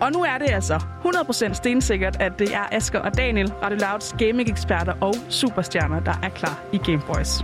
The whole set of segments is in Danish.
Og nu er det altså 100% stensikkert, at det er Asker og Daniel, Radio Louds gaming-eksperter og superstjerner, der er klar i Game Boys.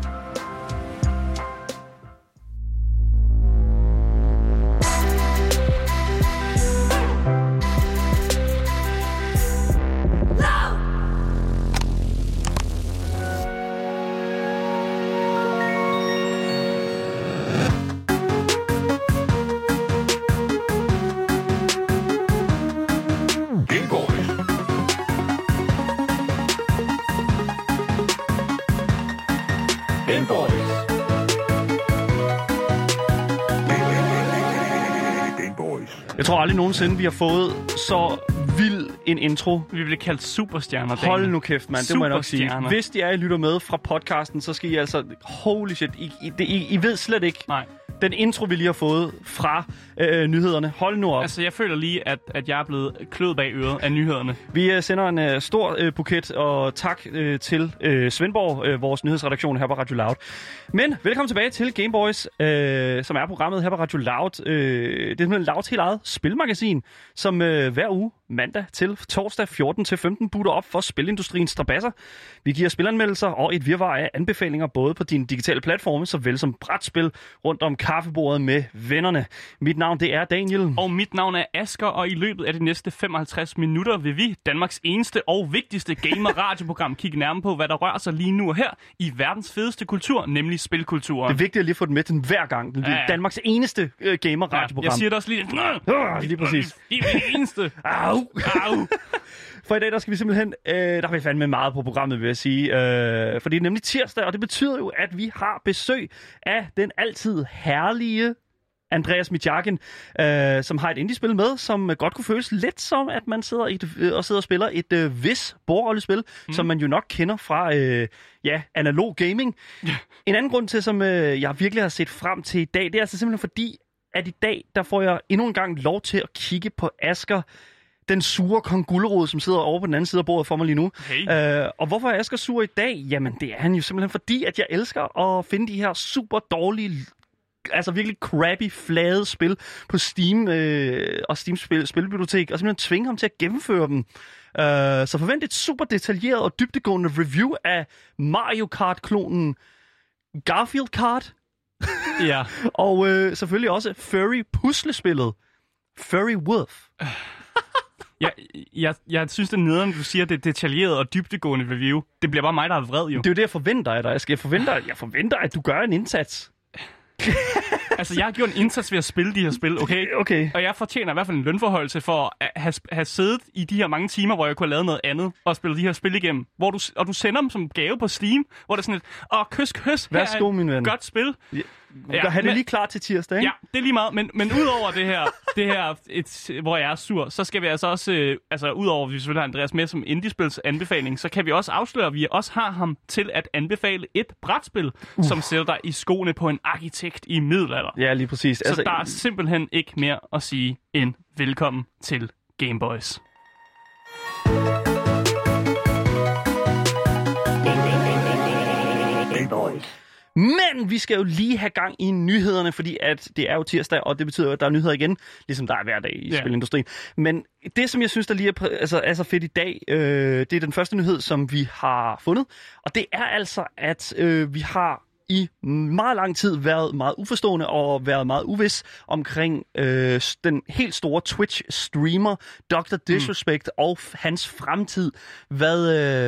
Aldrig nogensinde, vi har fået så vild en intro. Vi bliver kaldt superstjerner. Hold nu kæft, mand. Det må jeg nok sige. Hvis de er, I lytter med fra podcasten, så skal I altså... Holy shit. I, I, I, I ved slet ikke Nej, den intro, vi lige har fået fra øh, nyhederne. Hold nu op. altså jeg føler lige, at, at jeg er blevet kløet bag øret af nyhederne. Vi øh, sender en øh, stor øh, buket, og tak øh, til øh, Svendborg, øh, vores nyhedsredaktion her på Radio Loud. Men velkommen tilbage til Gameboys, øh, som er programmet her på Radio Loud. Øh, det er simpelthen Louds helt eget spilmagasin, som øh, hver uge, mandag til torsdag 14 til 15, butter op for spilindustriens strabasser. Vi giver spilanmeldelser og et virvar af anbefalinger både på dine digitale platforme, såvel som brætspil rundt om kaffebordet med vennerne. Mit navn det er Daniel. Og mit navn er Asker, og i løbet af de næste 55 minutter vil vi, Danmarks eneste og vigtigste gamer-radioprogram, kigge nærmere på, hvad der rører sig lige nu og her i verdens fedeste kultur, nemlig spilkulturen. Det er vigtigt at lige få den med den hver gang. Det er Ja, ja. Danmarks eneste øh, Ja, gamer-radioprogram. jeg siger det også lige. Ah, lige præcis. Det er det eneste. Au! Au. For i dag, der skal vi simpelthen... Øh, der har vi fandme meget på programmet, vil jeg sige. Øh, for det er nemlig tirsdag, og det betyder jo, at vi har besøg af den altid herlige Andreas Mitjakin, øh, som har et indie-spil med, som godt kunne føles lidt som, at man sidder i et, øh, og sidder og spiller et øh, vis bordrollespil, mm. som man jo nok kender fra øh, ja, analog gaming. En anden grund til, som øh, jeg virkelig har set frem til i dag, det er altså simpelthen fordi, at i dag, der får jeg endnu en gang lov til at kigge på Asker, den sure kong Gullerod, som sidder over på den anden side af bordet for mig lige nu. Hey. Øh, og hvorfor er Asger sur i dag? Jamen, det er han jo simpelthen fordi, at jeg elsker at finde de her super dårlige, altså virkelig crappy, flade spil på Steam øh, og Steam spil, Spilbibliotek, og simpelthen tvinge ham til at gennemføre dem. Øh, så forvent et super detaljeret og dybdegående review af Mario Kart-klonen Garfield Kart, Ja. og øh, selvfølgelig også Furry puslespillet Furry Wolf. Jeg, jeg, jeg synes, det er nederen, du siger, det er detaljeret og dybdegående review. Det bliver bare mig, der er vred, jo. Det er jo det, jeg forventer af dig. Jeg, skal, jeg, forventer, jeg forventer, at du gør en indsats. Altså, jeg har gjort en indsats ved at spille de her spil, okay? Okay. Og jeg fortjener i hvert fald en lønforholdelse for at have, have siddet i de her mange timer, hvor jeg kunne have lavet noget andet og spille de her spil igennem. Hvor du, og du sender dem som gave på Steam, hvor det er sådan et, åh, kys, kys, her er Værsgo, et min ven. godt spil. Ja, Gør, have det men- lige klar til tirsdag, ikke? Ja, det er lige meget, men, men udover det her, det her et, hvor jeg er sur, så skal vi altså også, øh, altså udover at vi selvfølgelig har Andreas med som indiespils anbefaling, så kan vi også afsløre, at vi også har ham til at anbefale et brætspil, uh. som sætter dig i skoene på en arkitekt i middelalder. Ja, lige præcis. Så der er simpelthen ikke mere at sige end velkommen til Gameboys. Gameboys. Men vi skal jo lige have gang i nyhederne, fordi at det er jo tirsdag, og det betyder jo, at der er nyheder igen, ligesom der er hver dag i Ja. spilindustrien. Men det, som jeg synes, der lige er, altså, er så fedt i dag, øh, det er den første nyhed, som vi har fundet. Og det er altså, at øh, vi har i meget lang tid været meget uforstående og været meget uvis omkring øh, den helt store Twitch-streamer Dr. Disrespect mm. og hans fremtid. Hvad,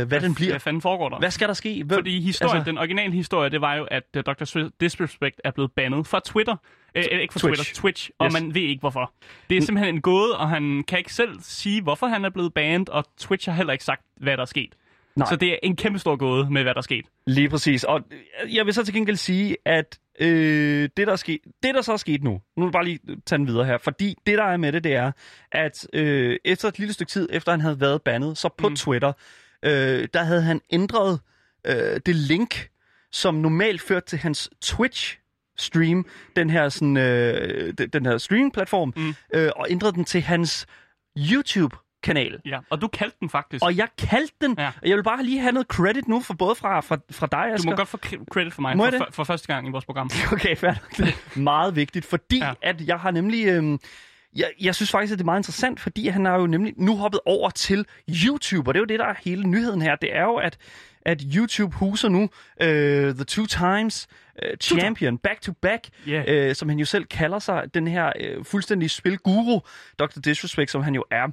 øh, hvad den bliver. Hvad fanden foregår der? Hvad skal der ske? Hvem, Fordi historien, altså- den originale historie, det var jo, at uh, Dr. Disrespect er blevet bandet fra Twitter. Øh, øh, ikke fra Twitch. Twitter, Twitch, og Yes. man ved ikke hvorfor. Det er simpelthen en gåde, og han kan ikke selv sige, hvorfor han er blevet bandet, og Twitch har heller ikke sagt, hvad der er sket. Nej. Så det er en kæmpe stor gåde med, hvad der er sket. Lige præcis. Og jeg vil så til gengæld sige, at øh, det, der er sket, det, der så er sket nu, nu vil jeg bare lige tage den videre her, fordi det, der er med det, det er, at øh, efter et lille stykke tid, efter han havde været bandet, så på mm. Twitter, øh, der havde han ændret øh, det link, som normalt førte til hans Twitch stream, den her, sådan, øh, den, her streaming-platform, mm. øh, og ændrede den til hans YouTube-kanal. Ja, og du kaldte den faktisk. Og jeg kaldte den, ja. Og jeg vil bare lige have noget credit nu, for både fra, fra, fra dig, du Asger. må godt få cre- credit for mig Må for, for, for første gang i vores program. Okay. Det er meget vigtigt, fordi Ja. at jeg har nemlig... Øhm, jeg, jeg synes faktisk, at det er meget interessant, fordi han har jo nemlig nu hoppet over til YouTube, og det er jo det, der er hele nyheden her. Det er jo, at, at YouTube huser nu uh, The Two Times uh, Champion, back to back, Yeah. uh, som han jo selv kalder sig, den her uh, fuldstændig spilguru, Dr. Disrespect, som han jo er.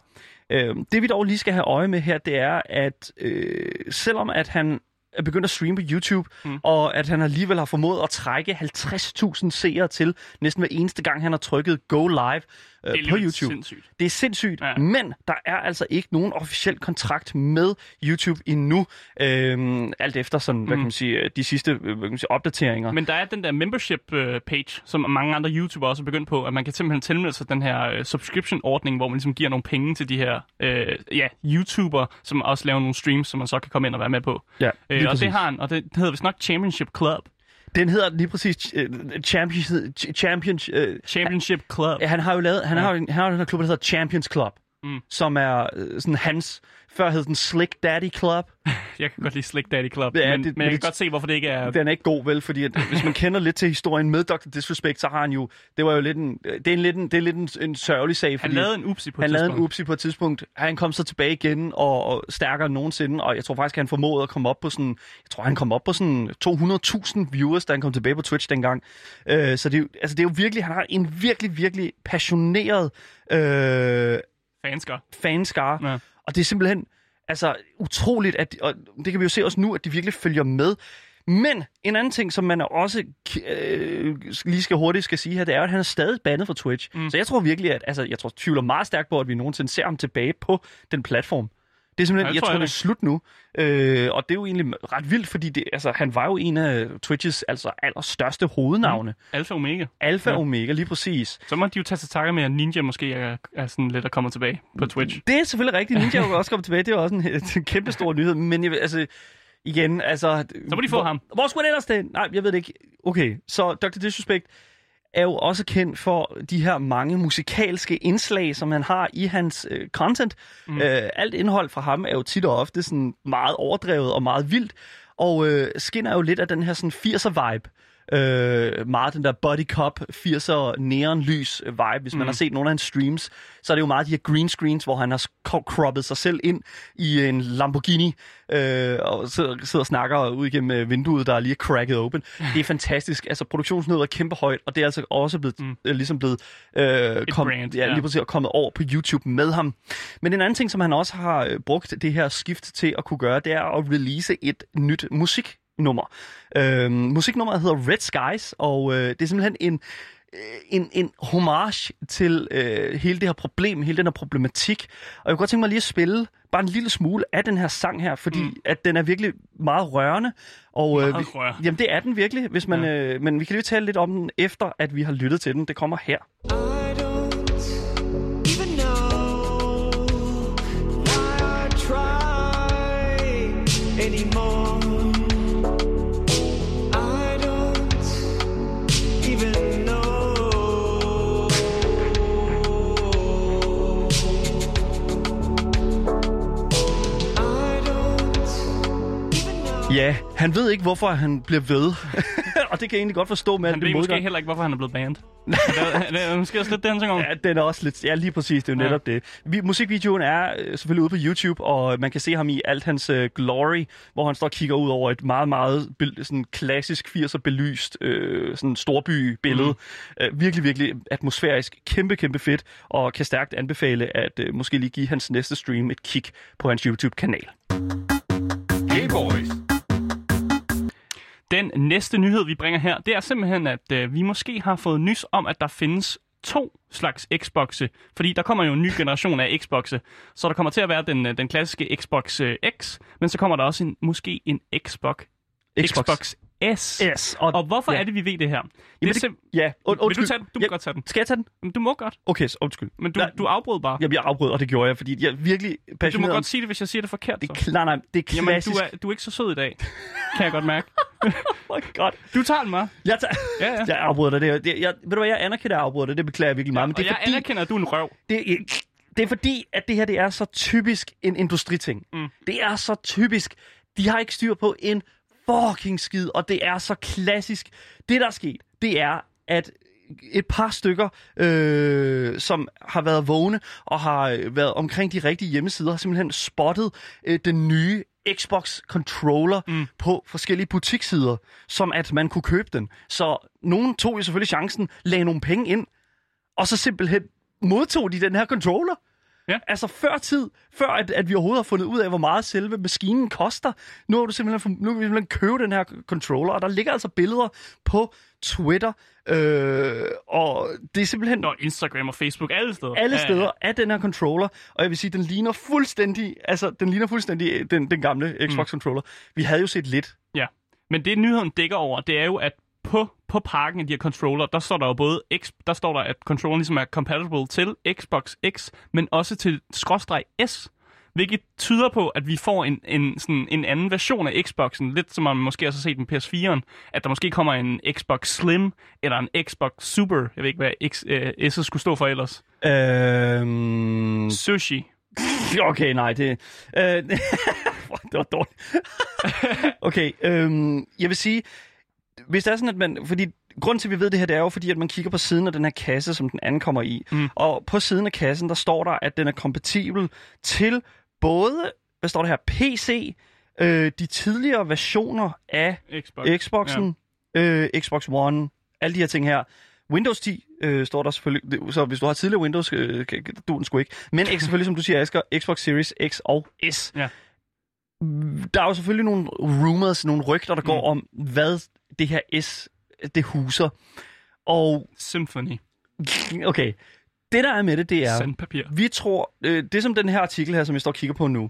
Uh, det vi dog lige skal have øje med her, det er, at uh, selvom at han er begyndt at streame på YouTube, mm. og at han alligevel har formået at trække 50.000 seere til næsten hver eneste gang, han har trykket Go Live øh, Det er på YouTube. sindssygt. Det er sindssygt, ja. Men der er altså ikke nogen officiel kontrakt med YouTube endnu, øhm, alt efter sådan, hvad kan man sige, de sidste øh, hvad kan man sige, opdateringer. Men der er den der membership øh, page, som mange andre YouTubere også er begyndt på, at man kan simpelthen tilmelde sig den her øh, subscription-ordning, hvor man ligesom giver nogle penge til de her øh, ja, YouTubere, som også laver nogle streams, som man så kan komme ind og være med på. ja, Øh, og præcis. det har han, og det hedder vist nok Championship Club. Den hedder lige præcis uh, Champions... Champions uh, Championship Club. han har jo lavet, han, Ja. har, han har jo den her klub, der hedder Champions Club, Mm. som er øh, sådan hans... Før hed den Slick Daddy Club. Jeg kan godt lide Slick Daddy Club, Ja, men, det- men jeg kan det- godt se, hvorfor det ikke er... Den er ikke god, vel? Fordi at, hvis man kender lidt til historien med Dr. Disrespect, så har han jo... Det var jo lidt en... Det er en, lidt en, det er lidt en, en sørgelig sag, Han fordi lavede en upsi på et han lavede en tidspunkt. upsi på et tidspunkt. Han kom så tilbage igen og, og stærkere end nogensinde, og jeg tror faktisk, han formåede at komme op på sådan... Jeg tror, han kom op på sådan 200.000 viewers, da han kom tilbage på Twitch dengang. Øh, så det, er altså, det er jo virkelig... Han har en virkelig, virkelig passioneret øh, Fansker. fanskare. Ja. Og det er simpelthen altså, utroligt, at, og det kan vi jo se også nu, at de virkelig følger med. Men en anden ting, som man også øh, lige skal hurtigt skal sige her, det er, at han er stadig bandet fra Twitch. Mm. Så jeg tror virkelig, at altså, jeg tror, tvivler meget stærkt på, at vi nogensinde ser ham tilbage på den platform. Det er simpelthen, Ja, det jeg tror jeg det er slut nu. Øh, og det er jo egentlig ret vildt, fordi det, altså, han var jo en af Twitches altså, allerstørste hovednavne. Mm. Alfa Omega. Alfa Ja. Omega, lige præcis. Så må de jo tage til takke med, at Ninja måske er, er sådan lidt at komme tilbage på Twitch. Det er selvfølgelig rigtigt. Ninja er jo også kommet tilbage. Det er også en, en kæmpe stor nyhed. Men jeg, altså, igen, altså... Så må de få hvor, ham. Hvor skulle det ellers det? Nej, jeg ved det ikke. Okay, så Dr. Disrespect er jo også kendt for de her mange musikalske indslag, som han har i hans øh, content. Mm. Øh, alt indhold fra ham er jo tit og ofte sådan meget overdrevet og meget vildt, og øh, skinner jo lidt af den her sådan 80'er-vibe. Øh, meget den der body cop 80'er neonlys vibe. Hvis man Mm. har set nogle af hans streams, så er det jo meget de her green screens, hvor han har croppet sig selv ind i en Lamborghini øh, og sidder, sidder og snakker ud igennem øh, vinduet, der er lige cracket open. Det er fantastisk. Altså produktionsniveauet er kæmpe højt, og det er altså også blevet, mm. øh, ligesom blevet øh, kom, brand, ja, lige præcis, kommet over på YouTube med ham. Men en anden ting, som han også har øh, brugt det her skift til at kunne gøre, det er at release et nyt musik nummer. Øhm, musiknummeret hedder Red Skies, og øh, det er simpelthen en, øh, en, en homage til øh, hele det her problem, hele den her problematik. Og jeg kunne godt tænke mig lige at spille bare en lille smule af den her sang her, fordi mm. at den er virkelig meget rørende. Og, øh, Meget vi, rørende. jamen det er den virkelig, hvis man, Ja. øh, men vi kan lige tale lidt om den efter, at vi har lyttet til den. Det kommer her. I Ja, han ved ikke, hvorfor han bliver ved. og det kan jeg egentlig godt forstå med Han det ved måske heller ikke, hvorfor han er blevet banned. det, er, det er måske også lidt det, han om. Ja, den er også lidt... Ja, lige præcis. Det er jo Ja. netop det. Vi, musikvideoen er øh, selvfølgelig ude på YouTube, og man kan se ham i alt hans øh, glory, hvor han står og kigger ud over et meget, meget be, sådan klassisk 80'er belyst øh, sådan storbybillede. Mm. Øh, virkelig, virkelig atmosfærisk. Kæmpe, kæmpe fedt, og kan stærkt anbefale at øh, måske lige give hans næste stream et kig på hans YouTube-kanal. Boys. Den næste nyhed, vi bringer her, det er simpelthen, at øh, vi måske har fået nys om, at der findes to slags Xboxe. Fordi der kommer jo en ny generation af Xboxe. Så der kommer til at være den, øh, den klassiske Xbox øh, X, men så kommer der også en, måske en Xbox, Xbox, Xbox S. S. Og hvorfor ja. er det, vi ved det her? Det Jamen, det, sim- ja, und, Vil du undskyld. tage den? Du må ja, godt tage den. Skal jeg tage den? Men du må godt. Okay, så undskyld. Men du, Nej, du afbrød bare. Jamen, jeg afbrød, og det gjorde jeg, fordi jeg er virkelig du må passioneret godt sige det, hvis jeg siger det forkert. Det er, nej, det er Jamen, klassisk. du er, du er ikke så sød i dag. Kan jeg godt mærke. Oh my God. Du tager den bare. Jeg, tager... Ja, ja. jeg afbryder dig. Det, det, jeg, ved du hvad, jeg anerkender, at jeg afbryder dig. Det beklager jeg virkelig meget. men og det er jeg fordi, anerkender, at du er en røv. det, er, det er fordi, at det her det er så typisk en industriting. Mm. Det er så typisk. De har ikke styr på en fucking skid, og det er så klassisk. Det, der er sket, det er, at et par stykker, øh, som har været vågne og har øh, været omkring de rigtige hjemmesider, har simpelthen spottet øh, den nye Xbox controller mm. på forskellige butikssider, som at man kunne købe den. Så nogen tog jo selvfølgelig chancen, lagde nogle penge ind, og så simpelthen modtog de den her controller. Ja. Altså før tid, før at, at vi overhovedet har fundet ud af, hvor meget selve maskinen koster. Nu har du simpelthen, nu kan vi simpelthen købe den her controller, og der ligger altså billeder på Twitter, øh, og det er simpelthen Nå, Instagram og Facebook, alle steder. alle Ja, steder af den her controller, og jeg vil sige, den ligner fuldstændig, altså den ligner fuldstændig øh, den, den gamle Xbox controller. Vi havde jo set lidt. Ja. Men det nyheden dækker over, det er jo, at på, på pakken af de her controller, der står der jo både, X, der står der, at controlleren ligesom er compatible til Xbox X, men også til skråstreg S. Hvilket tyder på, at vi får en, en, sådan en anden version af Xboxen. Lidt som man måske også har set med PS4'eren. At der måske kommer en Xbox Slim, eller en Xbox Super. Jeg ved ikke, hvad X, øh, S'et skulle stå for ellers. Øhm, Sushi. okay, nej, det... Øh, det var dårligt. okay, øhm, jeg vil sige, hvis det er sådan, at man... Fordi Grunden til, at vi ved det her, det er jo fordi, at man kigger på siden af den her kasse, som den ankommer i. Mm. Og på siden af kassen, der står der, at den er kompatibel til både, hvad står der her, PC, øh, de tidligere versioner af Xbox. Xboxen, ja. øh, Xbox One, alle de her ting her. Windows 10 øh, står der selvfølgelig, så hvis du har tidligere Windows, øh, du den sgu ikke. Men ikke selvfølgelig, som du siger, Asger, Xbox Series X og S. Ja. Der er jo selvfølgelig nogle rumors, nogle rygter, der går Mm. om, hvad det her S, det huser. Og Symphony. okay, det der er med det, det er... Sandpapir. Vi tror, øh, det som den her artikel her, som jeg står og kigger på nu,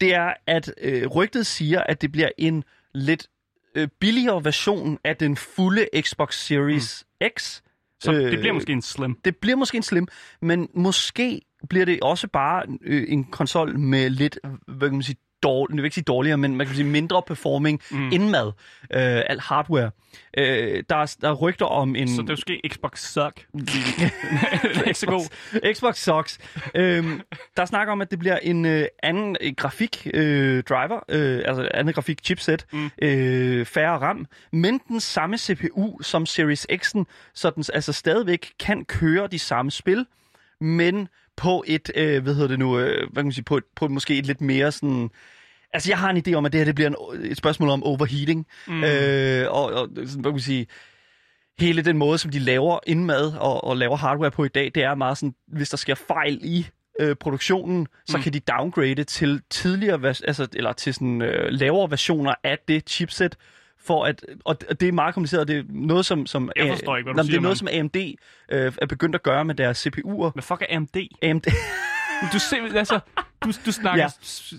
det er, at øh, rygtet siger, at det bliver en lidt øh, billigere version af den fulde Xbox Series mm. X. Så Øh, det bliver måske en Slim. Det bliver måske en slim, men måske bliver det også bare øh, en konsol med lidt, hvad kan man sige, dårlig, jeg vil ikke sige dårligere, men man kan sige mindre performing mm. indmad. Øh, alt hardware. Øh, der, er, der er rygter om en... Så det er måske Xbox Suck. god. Xbox Socks. øhm, der snakker om, at det bliver en øh, anden øh, grafik øh, driver, øh, altså anden grafik chipset, mm. øh, færre RAM, men den samme CPU som Series X'en, så den altså stadigvæk kan køre de samme spil, men på et, øh, hvad hedder det nu, øh, hvad kan man sige, på, et, på et, måske et lidt mere sådan... Altså, jeg har en idé om, at det her det bliver en, et spørgsmål om overheating. Mm. Øh, og, og sådan, hvad kan man sige, hele den måde, som de laver indmad og, og laver hardware på i dag, det er meget sådan, hvis der sker fejl i øh, produktionen, så Mm. kan de downgrade til tidligere, vers- altså, eller til sådan øh, lavere versioner af det chipset, for at, og det er meget kompliceret, det er noget, som, som, Jeg forstår ikke, hvad du Nå, men siger, det er noget, som AMD øh, er begyndt at gøre med deres CPU'er. Hvad fuck er AMD? AMD, Du, ser, altså, du, du snakker Ja.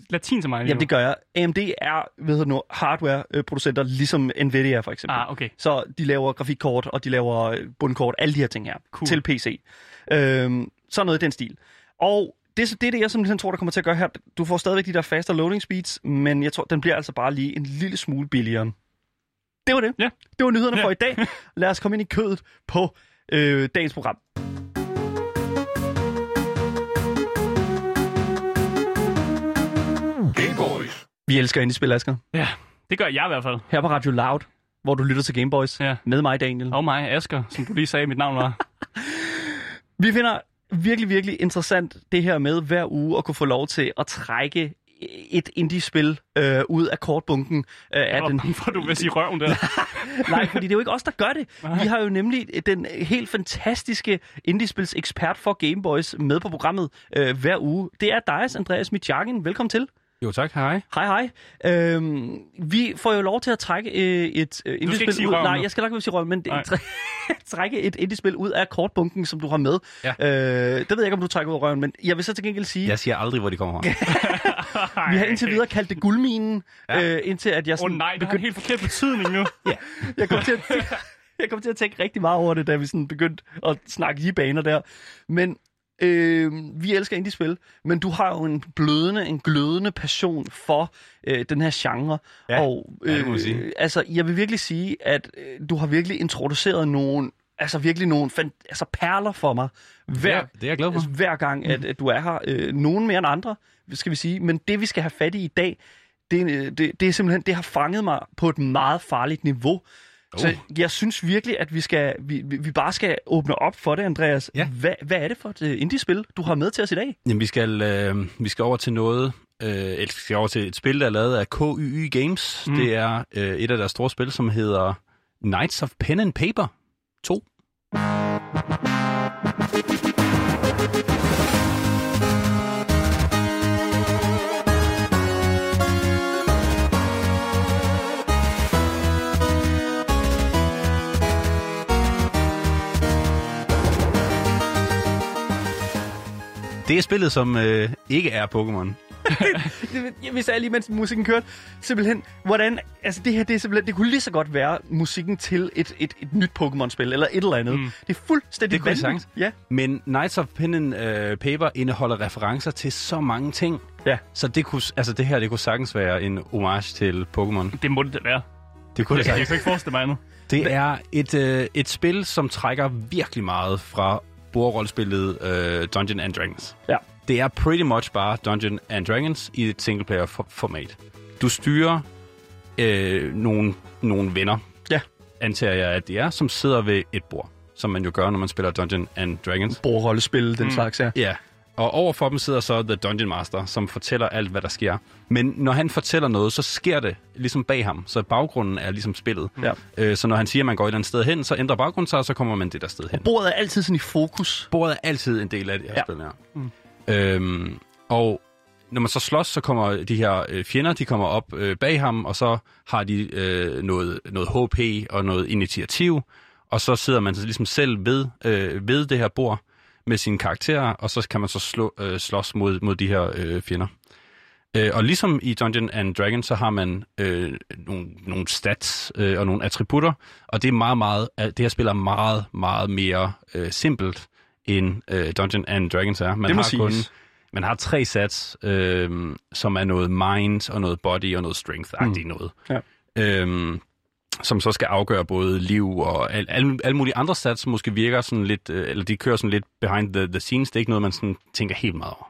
latin til mig. lige jamen det gør jeg. AMD er, ved nu, hardware-producenter, ligesom Nvidia for eksempel. Ah, okay. Så de laver grafikkort, og de laver øh, bundkort, alle de her ting her, Cool. til PC. Øhm, så noget i den stil. Og det er så det, er det, jeg simpelthen tror, der kommer til at gøre her. Du får stadigvæk de der faster loading speeds, men jeg tror, den bliver altså bare lige en lille smule billigere. Det var det. Ja. Det var nyhederne Ja. for i dag. Lad os komme ind i kødet på øh, dagens program. Gameboys. Vi elsker Indie-spil, Asger. Ja, det gør jeg i hvert fald. Her på Radio Loud, hvor du lytter til Gameboys. Ja. Med mig, Daniel. Og mig, Asger, som du lige sagde, mit navn var. Vi finder virkelig, virkelig interessant det her med hver uge at kunne få lov til at trække et indie-spil øh, ud af kortbunken øh, af den. for, du vil sige røven der. Nej, fordi det er jo ikke os, der gør det. Vi har jo nemlig den helt fantastiske indie-spils ekspert for Gameboys med på programmet øh, hver uge. Det er dig, Andreas Mitjagen. Velkommen til. Jo tak, hej. Hej, hej. Øhm, vi får jo lov til at trække øh, et øh, indie-spil ud. røven Nej, jeg skal nok ikke sige røven, men trække et indie-spil ud af kortbunken, som du har med. Ja. Øh, det ved jeg ikke, om du trækker ud af røven, men jeg vil så til gengæld sige, Jeg siger aldrig, hvor de kommer fra. vi har indtil videre kaldt det guldminen, ja. øh, indtil at jeg Åh sådan oh, nej, det har en helt forkert betydning nu. jeg kom til at tænke, jeg kom til at tænke rigtig meget over det, da vi sådan begyndte at snakke i baner der. Men øh, vi elsker indie-spil, men du har jo en blødende, en glødende passion for øh, den her genre. Ja, og, ja, det må man sige. altså, jeg vil virkelig sige, at øh, du har virkelig introduceret nogle, altså virkelig nogle fan, altså perler for mig, hver, Det er jeg glad for. Altså, hver gang, at, at du er her. Øh, nogen mere end andre, skal vi sige. Men det, vi skal have fat i i dag, det, øh, det, det er simpelthen, det har fanget mig på et meget farligt niveau. Oh. Så jeg synes virkelig, at vi, skal, vi, vi bare skal åbne op for det, Andreas. Ja. Hvad, hvad er det for et øh, indie-spil, du har med til os i dag? Jamen, vi skal, øh, vi skal over til noget, øh, eller skal over til et spil, der er lavet af KYY Games. Mm. Det er øh, et af deres store spil, som hedder Knights of Pen and Paper 2. Det er spillet, som øh, ikke er Pokémon. Det- Jeg vi sagde lige, mens musikken kørte, simpelthen, hvordan, altså det her, det er simpelthen, det kunne lige så godt være musikken til et, et, et nyt Pokémon-spil, eller et eller andet. Mm. Det er fuldstændig Det kunne det. Ja. Men Knights of Pen and øh, Paper indeholder referencer til så mange ting. Ja. Så det, kunne, altså det her, det kunne sagtens være en homage til Pokémon. Det må det være. Det kunne det Jeg sagtens. kan ikke forestille mig andet. Det er et, øh, et spil, som trækker virkelig meget fra bordrollespillet øh, Dungeon and Dragons. Ja. Det er pretty much bare Dungeon and Dragons i et singleplayer-format. Du styrer øh, nogle, nogle venner, Ja. antager jeg, at de er, som sidder ved et bord, som man jo gør, når man spiller Dungeon and Dragons. Bordrollespil, den mm. slags, ja. Ja, og overfor dem sidder så The Dungeon Master, som fortæller alt, hvad der sker. Men når han fortæller noget, så sker det ligesom bag ham, så baggrunden er ligesom spillet. Ja. Øh, så når han siger, at man går et eller andet sted hen, så ændrer baggrunden sig, og så kommer man det der sted hen. Bordet er altid sådan i fokus. Bordet er altid en del af det her Ja. ja. spil her. Mm. Øhm, og når man så slås, så kommer de her øh, fjender, de kommer op øh, bag ham, og så har de øh, noget, noget HP og noget initiativ, og så sidder man så ligesom selv ved, øh, ved det her bord med sine karakterer, og så kan man så slå, øh, slås mod, mod de her øh, fjender. Øh, og ligesom i Dungeon and Dragons, så har man øh, nogle, nogle stats øh, og nogle attributter, og det er meget, meget, øh, det her spiller meget, meget mere øh, simpelt, end øh, Dungeon and Dragons er. Man Det har kun, siges. man har tre sats, øh, som er noget mind og noget body og noget strength-agtigt mm. noget. Ja. Øhm, som så skal afgøre både liv og al, al, alle mulige andre stats, som måske virker sådan lidt, øh, eller de kører sådan lidt behind the, the scenes. Det er ikke noget, man sådan tænker helt meget over.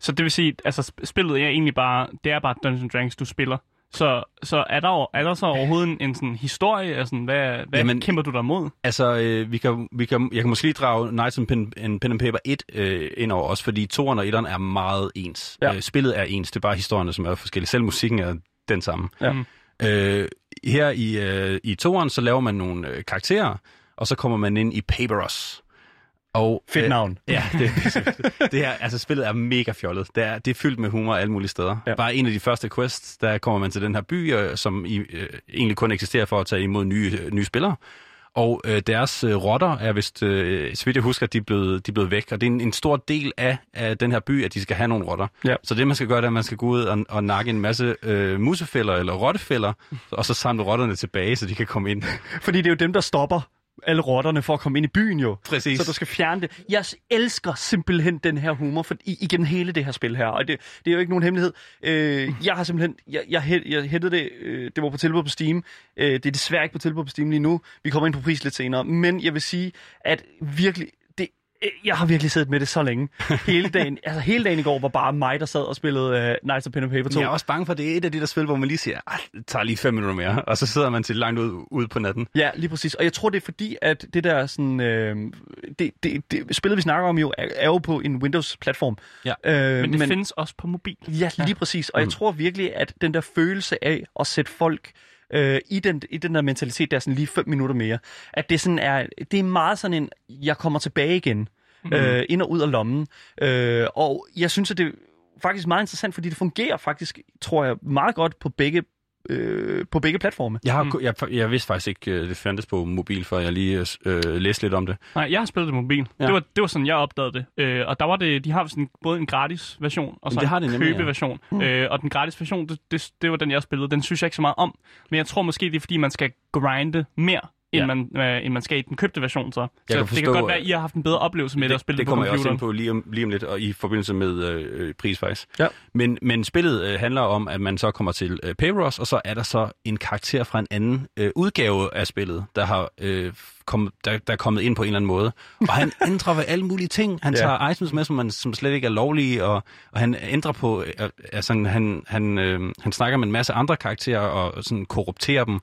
Så det vil sige, altså sp- spillet er egentlig bare, det er bare Dungeons Dragons, du spiller. Så, så er, der, er der så overhovedet en, en sådan historie? Altså, hvad hvad Jamen- kæmper du der mod? Altså, øh, vi kan, vi kan, jeg kan måske lige drage Knights and Pen, and, Pen and Paper 1 øh, ind over os, fordi 2'eren og 1'eren er meget ens. Ja. Øh, spillet er ens, det er bare historierne, som er forskellige. Selv musikken er den samme. Ja. Mm. Øh, her i, øh, i 2'eren, så laver man nogle øh, karakterer, og så kommer man ind i Paperos. Og, Fedt navn. Ja, det, det her, altså spillet er mega fjollet. Det er, det er fyldt med humor alle mulige steder. Ja. Bare en af de første quests, der kommer man til den her by, øh, som i, øh, egentlig kun eksisterer for at tage imod nye, øh, nye spillere. Og øh, deres øh, rotter er vist, øh, så vidt jeg husker, de er blevet, de er blevet væk. Og det er en, en stor del af, af den her by, at de skal have nogle rotter. Ja. Så det, man skal gøre, det er, at man skal gå ud og, og nakke en masse øh, musefælder eller rottefælder, og så samle rotterne tilbage, så de kan komme ind. Fordi det er jo dem, der stopper alle rotterne for at komme ind i byen jo. Præcis. Så du skal fjerne det. Jeg elsker simpelthen den her humor for, i, igennem hele det her spil her. Og det, det er jo ikke nogen hemmelighed. Øh, jeg har simpelthen... Jeg, jeg, jeg hættede det... Øh, det var på tilbud på Steam. Øh, det er desværre ikke på tilbud på Steam lige nu. Vi kommer ind på pris lidt senere. Men jeg vil sige, at virkelig... Øh, jeg har virkelig siddet med det så længe. Hele dagen, altså hele dagen i går var bare mig, der sad og spillede uh, Knights of Pen and Paper 2. Jeg er også bange for, at det er et af de der spil, hvor man lige siger, "Ej, det tager lige fem minutter mere, og så sidder man til langt ud, ud på natten. Ja, lige præcis. Og jeg tror, det er fordi, at det der sådan... Øh, det, det, det, spillet, vi snakker om jo, er, er jo på en Windows-platform. Ja. Øh, Men det men... findes også på mobil. Ja, lige præcis. Og jeg tror virkelig, at den der følelse af at sætte folk øh, i, den, i den der mentalitet, der er sådan lige fem minutter mere, at det sådan er, det er meget sådan en, jeg kommer tilbage igen, mm. øh, ind og ud af lommen. Øh, og jeg synes, at det er faktisk meget interessant, fordi det fungerer faktisk, tror jeg, meget godt på begge, øh, på begge platforme. Jeg, har, mm. jeg, jeg vidste faktisk ikke, øh, det fandtes på mobil, før jeg lige øh, læste lidt om det. Nej, jeg har spillet det på mobil. Ja. Det, var, det var sådan, jeg opdagede det. Øh, og der var det, de har sådan både en gratis version og så en nemlig, ja. købeversion. Mm. Øh, og den gratis version, det, det, det var den, jeg spillede. Den synes jeg ikke så meget om. Men jeg tror måske, det er fordi, man skal grinde mere, end, Ja. man, øh, end man skal i den købte version. Så, så kan det forstå, kan godt være, at- at I har haft en bedre oplevelse med det, at spille det det, på kommer jeg også computeren. ind på lige om, lige om lidt, og i forbindelse med øh, øh, pris faktisk. Ja. Men, men spillet øh, handler om, at man så kommer til øh, Payros, og så er der så en karakter fra en anden øh, udgave af spillet, der har øh, kommet, der, der er kommet ind på en eller anden måde. Og han ændrer ved alle mulige ting. Han Ja. tager items med, som, man, som slet ikke er lovlige, og, og han ændrer på, øh, altså han, han, øh, han snakker med en masse andre karakterer, og sådan korrupterer dem.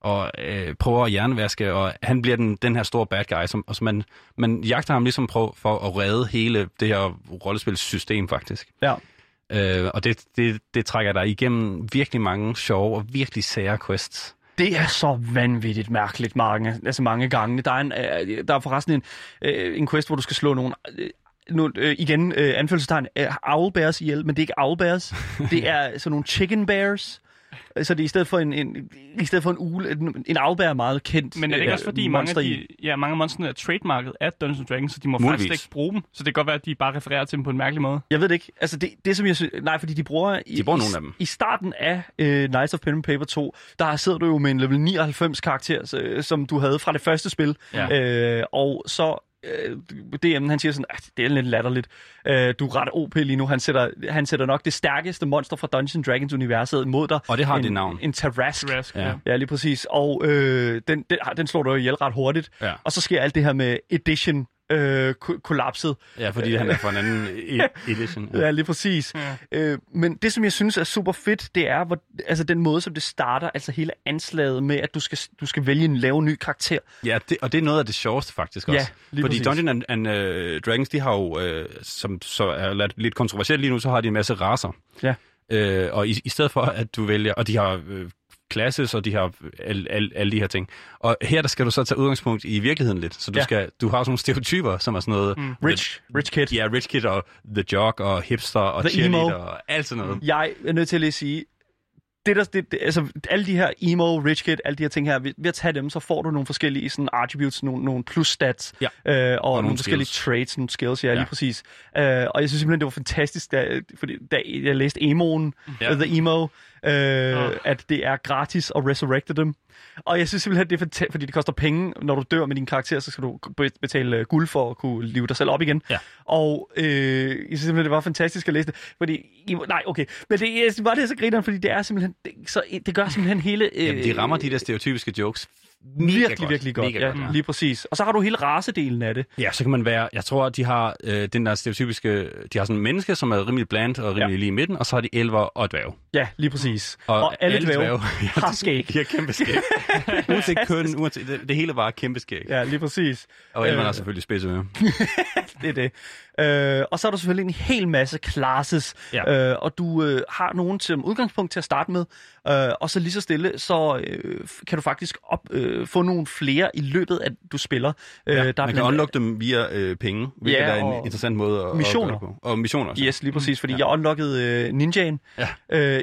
Og øh, prøver at jernvaske, og han bliver den, den her store bad guy, som, og så man, man jagter ham ligesom prøv, for at redde hele det her rollespilssystem faktisk. Ja. Øh, og det, det, det trækker dig igennem virkelig mange sjove og virkelig sære quests. Det er så vanvittigt mærkeligt mange, altså mange gange. Der er, en, øh, der er forresten en, øh, en quest, hvor du skal slå nogle... Øh, nu, øh, igen, øh, anfølgelsestegn, øh, owlbears ihjel, men det er ikke owlbears. det er sådan nogle chicken bears. Så det er i stedet for en, en, i stedet for en ule, en, en er meget kendt Men er det ikke øh, også fordi, mange af, de, ja, mange af monsterne er trademarket af Dungeons Dragons, så de må Muligvis. faktisk ikke bruge dem. Så det kan godt være, at de bare refererer til dem på en mærkelig måde. Jeg ved det ikke. Altså det, det som jeg synes, nej, fordi de bruger, i, De bruger i, nogle af dem. I starten af uh, Knights of Pen and Paper 2, der sidder du jo med en level 99 karakter, øh, som du havde fra det første spil. Ja. Øh, og så øh, DM'en, han siger sådan, at det er lidt latterligt. Øh, du er ret OP lige nu. Han sætter, han sætter nok det stærkeste monster fra Dungeons Dragons universet mod dig. Og det har en, det navn. En Tarask. Rask, Ja. ja. Ja, lige præcis. Og øh, den, den, den slår du ihjel ret hurtigt. Ja. Og så sker alt det her med edition øh, ko- kollapset. Ja, fordi han er fra en anden e- edition. Ja, lige præcis. Ja. Øh, men det, som jeg synes er super fedt, det er hvor, altså den måde, som det starter, altså hele anslaget med, at du skal, du skal vælge en lave ny karakter. Ja, det, og det er noget af det sjoveste faktisk også. Ja, lige Fordi præcis. Dungeons and, and uh, Dragons, de har jo, uh, som så er lidt- lidt kontroversielt lige nu, så har de en masse raser. Ja. Øh, og i, i stedet for, at du vælger, og de har øh, classes, og de har alle al, al de her ting. Og her der skal du så tage udgangspunkt i virkeligheden lidt. Så du, Ja. skal, du har sådan nogle stereotyper, som er sådan noget... Mm. Rich, rich kid. Ja, rich kid og the jock og hipster og The cheerleader emo. og alt sådan noget. Jeg er nødt til at lige sige, det der, det, det, altså, alle de her emo, rich kid, alle de her ting her, ved, ved at tage dem, så får du nogle forskellige sådan, attributes, nogle, nogle plus stats, Ja. øh, og, og nogle, nogle forskellige skills. traits, nogle skills, ja, ja. Lige præcis. Øh, og jeg synes simpelthen, det var fantastisk, da, fordi, da jeg læste emoen, ja. Ja. The Emo, øh, at det er gratis at resurrecte dem. Og jeg synes simpelthen, det er fantastisk, fordi det koster penge, når du dør med din karakter, så skal du be- betale øh, guld for at kunne live dig selv op igen. Ja. Og øh, jeg synes simpelthen, det var fantastisk at læse det. Fordi, I, nej, okay. Men det jeg synes bare, det så grineren, fordi det er simpelthen, det, så, det gør simpelthen hele... Øh, Jamen, de rammer de der stereotypiske jokes mega virkelig, godt. virkelig godt. Mega ja, godt, ja. lige præcis. Og så har du hele racedelen af det. Ja, så kan man være, jeg tror, de har øh, den der stereotypiske, de har sådan en menneske, som er rimelig bland og rimelig Ja. ja. lige i midten, og så har de elver og dværge. Ja, lige præcis. Og, Og alle, alle dværge dværge, har skæg. De har kæmpe skæg. uanset køn, uanset, det, det hele var kæmpe skæg. Ja. Ja, lige præcis. Og elverne Øh, har selvfølgelig spidsører. det er det. Øh, og så er der selvfølgelig en hel masse classes, Ja. øh, og du øh, har nogen til udgangspunkt til at starte med, øh, og så lige så stille, så øh, kan du faktisk op, øh, få nogle flere i løbet af, du spiller. Øh, Ja, der er man kan unlock dem via øh, penge, hvilket Ja, er en interessant måde at, missioner. at gøre det på. Og missioner. så. Yes, lige præcis, fordi ja. jeg unlockede øh, ninjaen, Ja.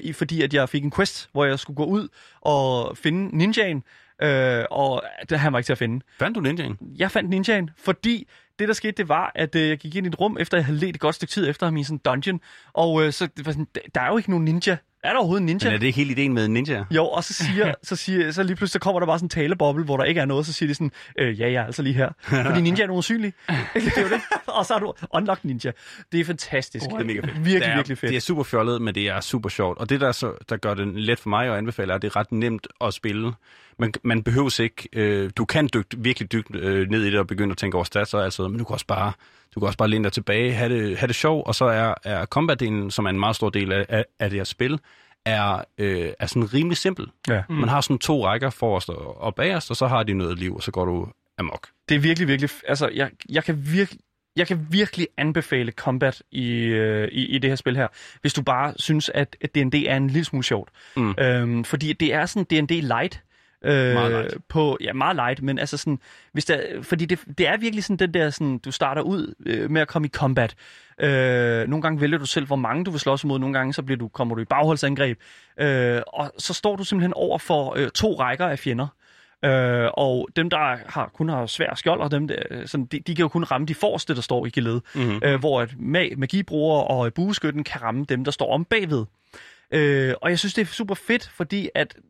øh, fordi at jeg fik en quest, hvor jeg skulle gå ud og finde ninjaen, øh, og det han var ikke til at finde. Fandt du ninjaen? Jeg fandt ninjaen, fordi det, der skete, det var, at øh, jeg gik ind i et rum, efter jeg havde let et godt stykke tid efter ham i sådan en dungeon, og øh, så det var sådan, der er jo ikke nogen ninja. Er der overhovedet ninja? Men er det ikke hele ideen med ninja? Jo, og så siger, så siger, så lige pludselig så kommer der bare sådan en taleboble, hvor der ikke er noget, så siger de sådan, øh, ja, jeg er altså lige her. Fordi ninja er usynlig. det er jo det. Og så har du unlocked ninja. Det er fantastisk. Det er mega fedt. Virkelig, det er, virkelig fedt. Det er super fjollet, men det er super sjovt. Og det, der, så, der gør det let for mig at anbefale, er, at det er ret nemt at spille. Man, man behøver ikke... Øh, du kan dykke, virkelig dykke øh, ned i det og begynde at tænke over stats og alt sådan men du kan også bare, du kan også bare læne dig tilbage, have det, have det sjov, og så er, er combat-delen, som er en meget stor del af, af, af det her spil, er, øh, er sådan rimelig simpel. Ja. Mm. Man har sådan to rækker forrest og, og bagerst, og så har de noget liv, og så går du amok. Det er virkelig, virkelig... Altså, jeg, jeg kan virkelig... Jeg kan virkelig anbefale combat i, øh, i, i det her spil her, hvis du bare synes, at at D&D er en lille smule sjovt. Mm. Øhm, fordi det er sådan D&D light. Øh, Meget light. På, ja, meget light, men altså sådan, hvis der, fordi det, det er virkelig sådan den der, sådan, du starter ud øh, med at komme i combat. Øh, nogle gange vælger du selv, hvor mange du vil slås imod, nogle gange så bliver du, kommer du i bagholdsangreb. Øh, og så står du simpelthen over for øh, to rækker af fjender. Øh, og dem, der har, kun har svær skjold, og dem, der, sådan, de, de kan jo kun ramme de forreste, der står i geled. Mm-hmm. Øh, hvor at mag, magibruger og bueskytten kan ramme dem, der står om bagved. Øh, og jeg synes, det er super fedt, fordi at øh,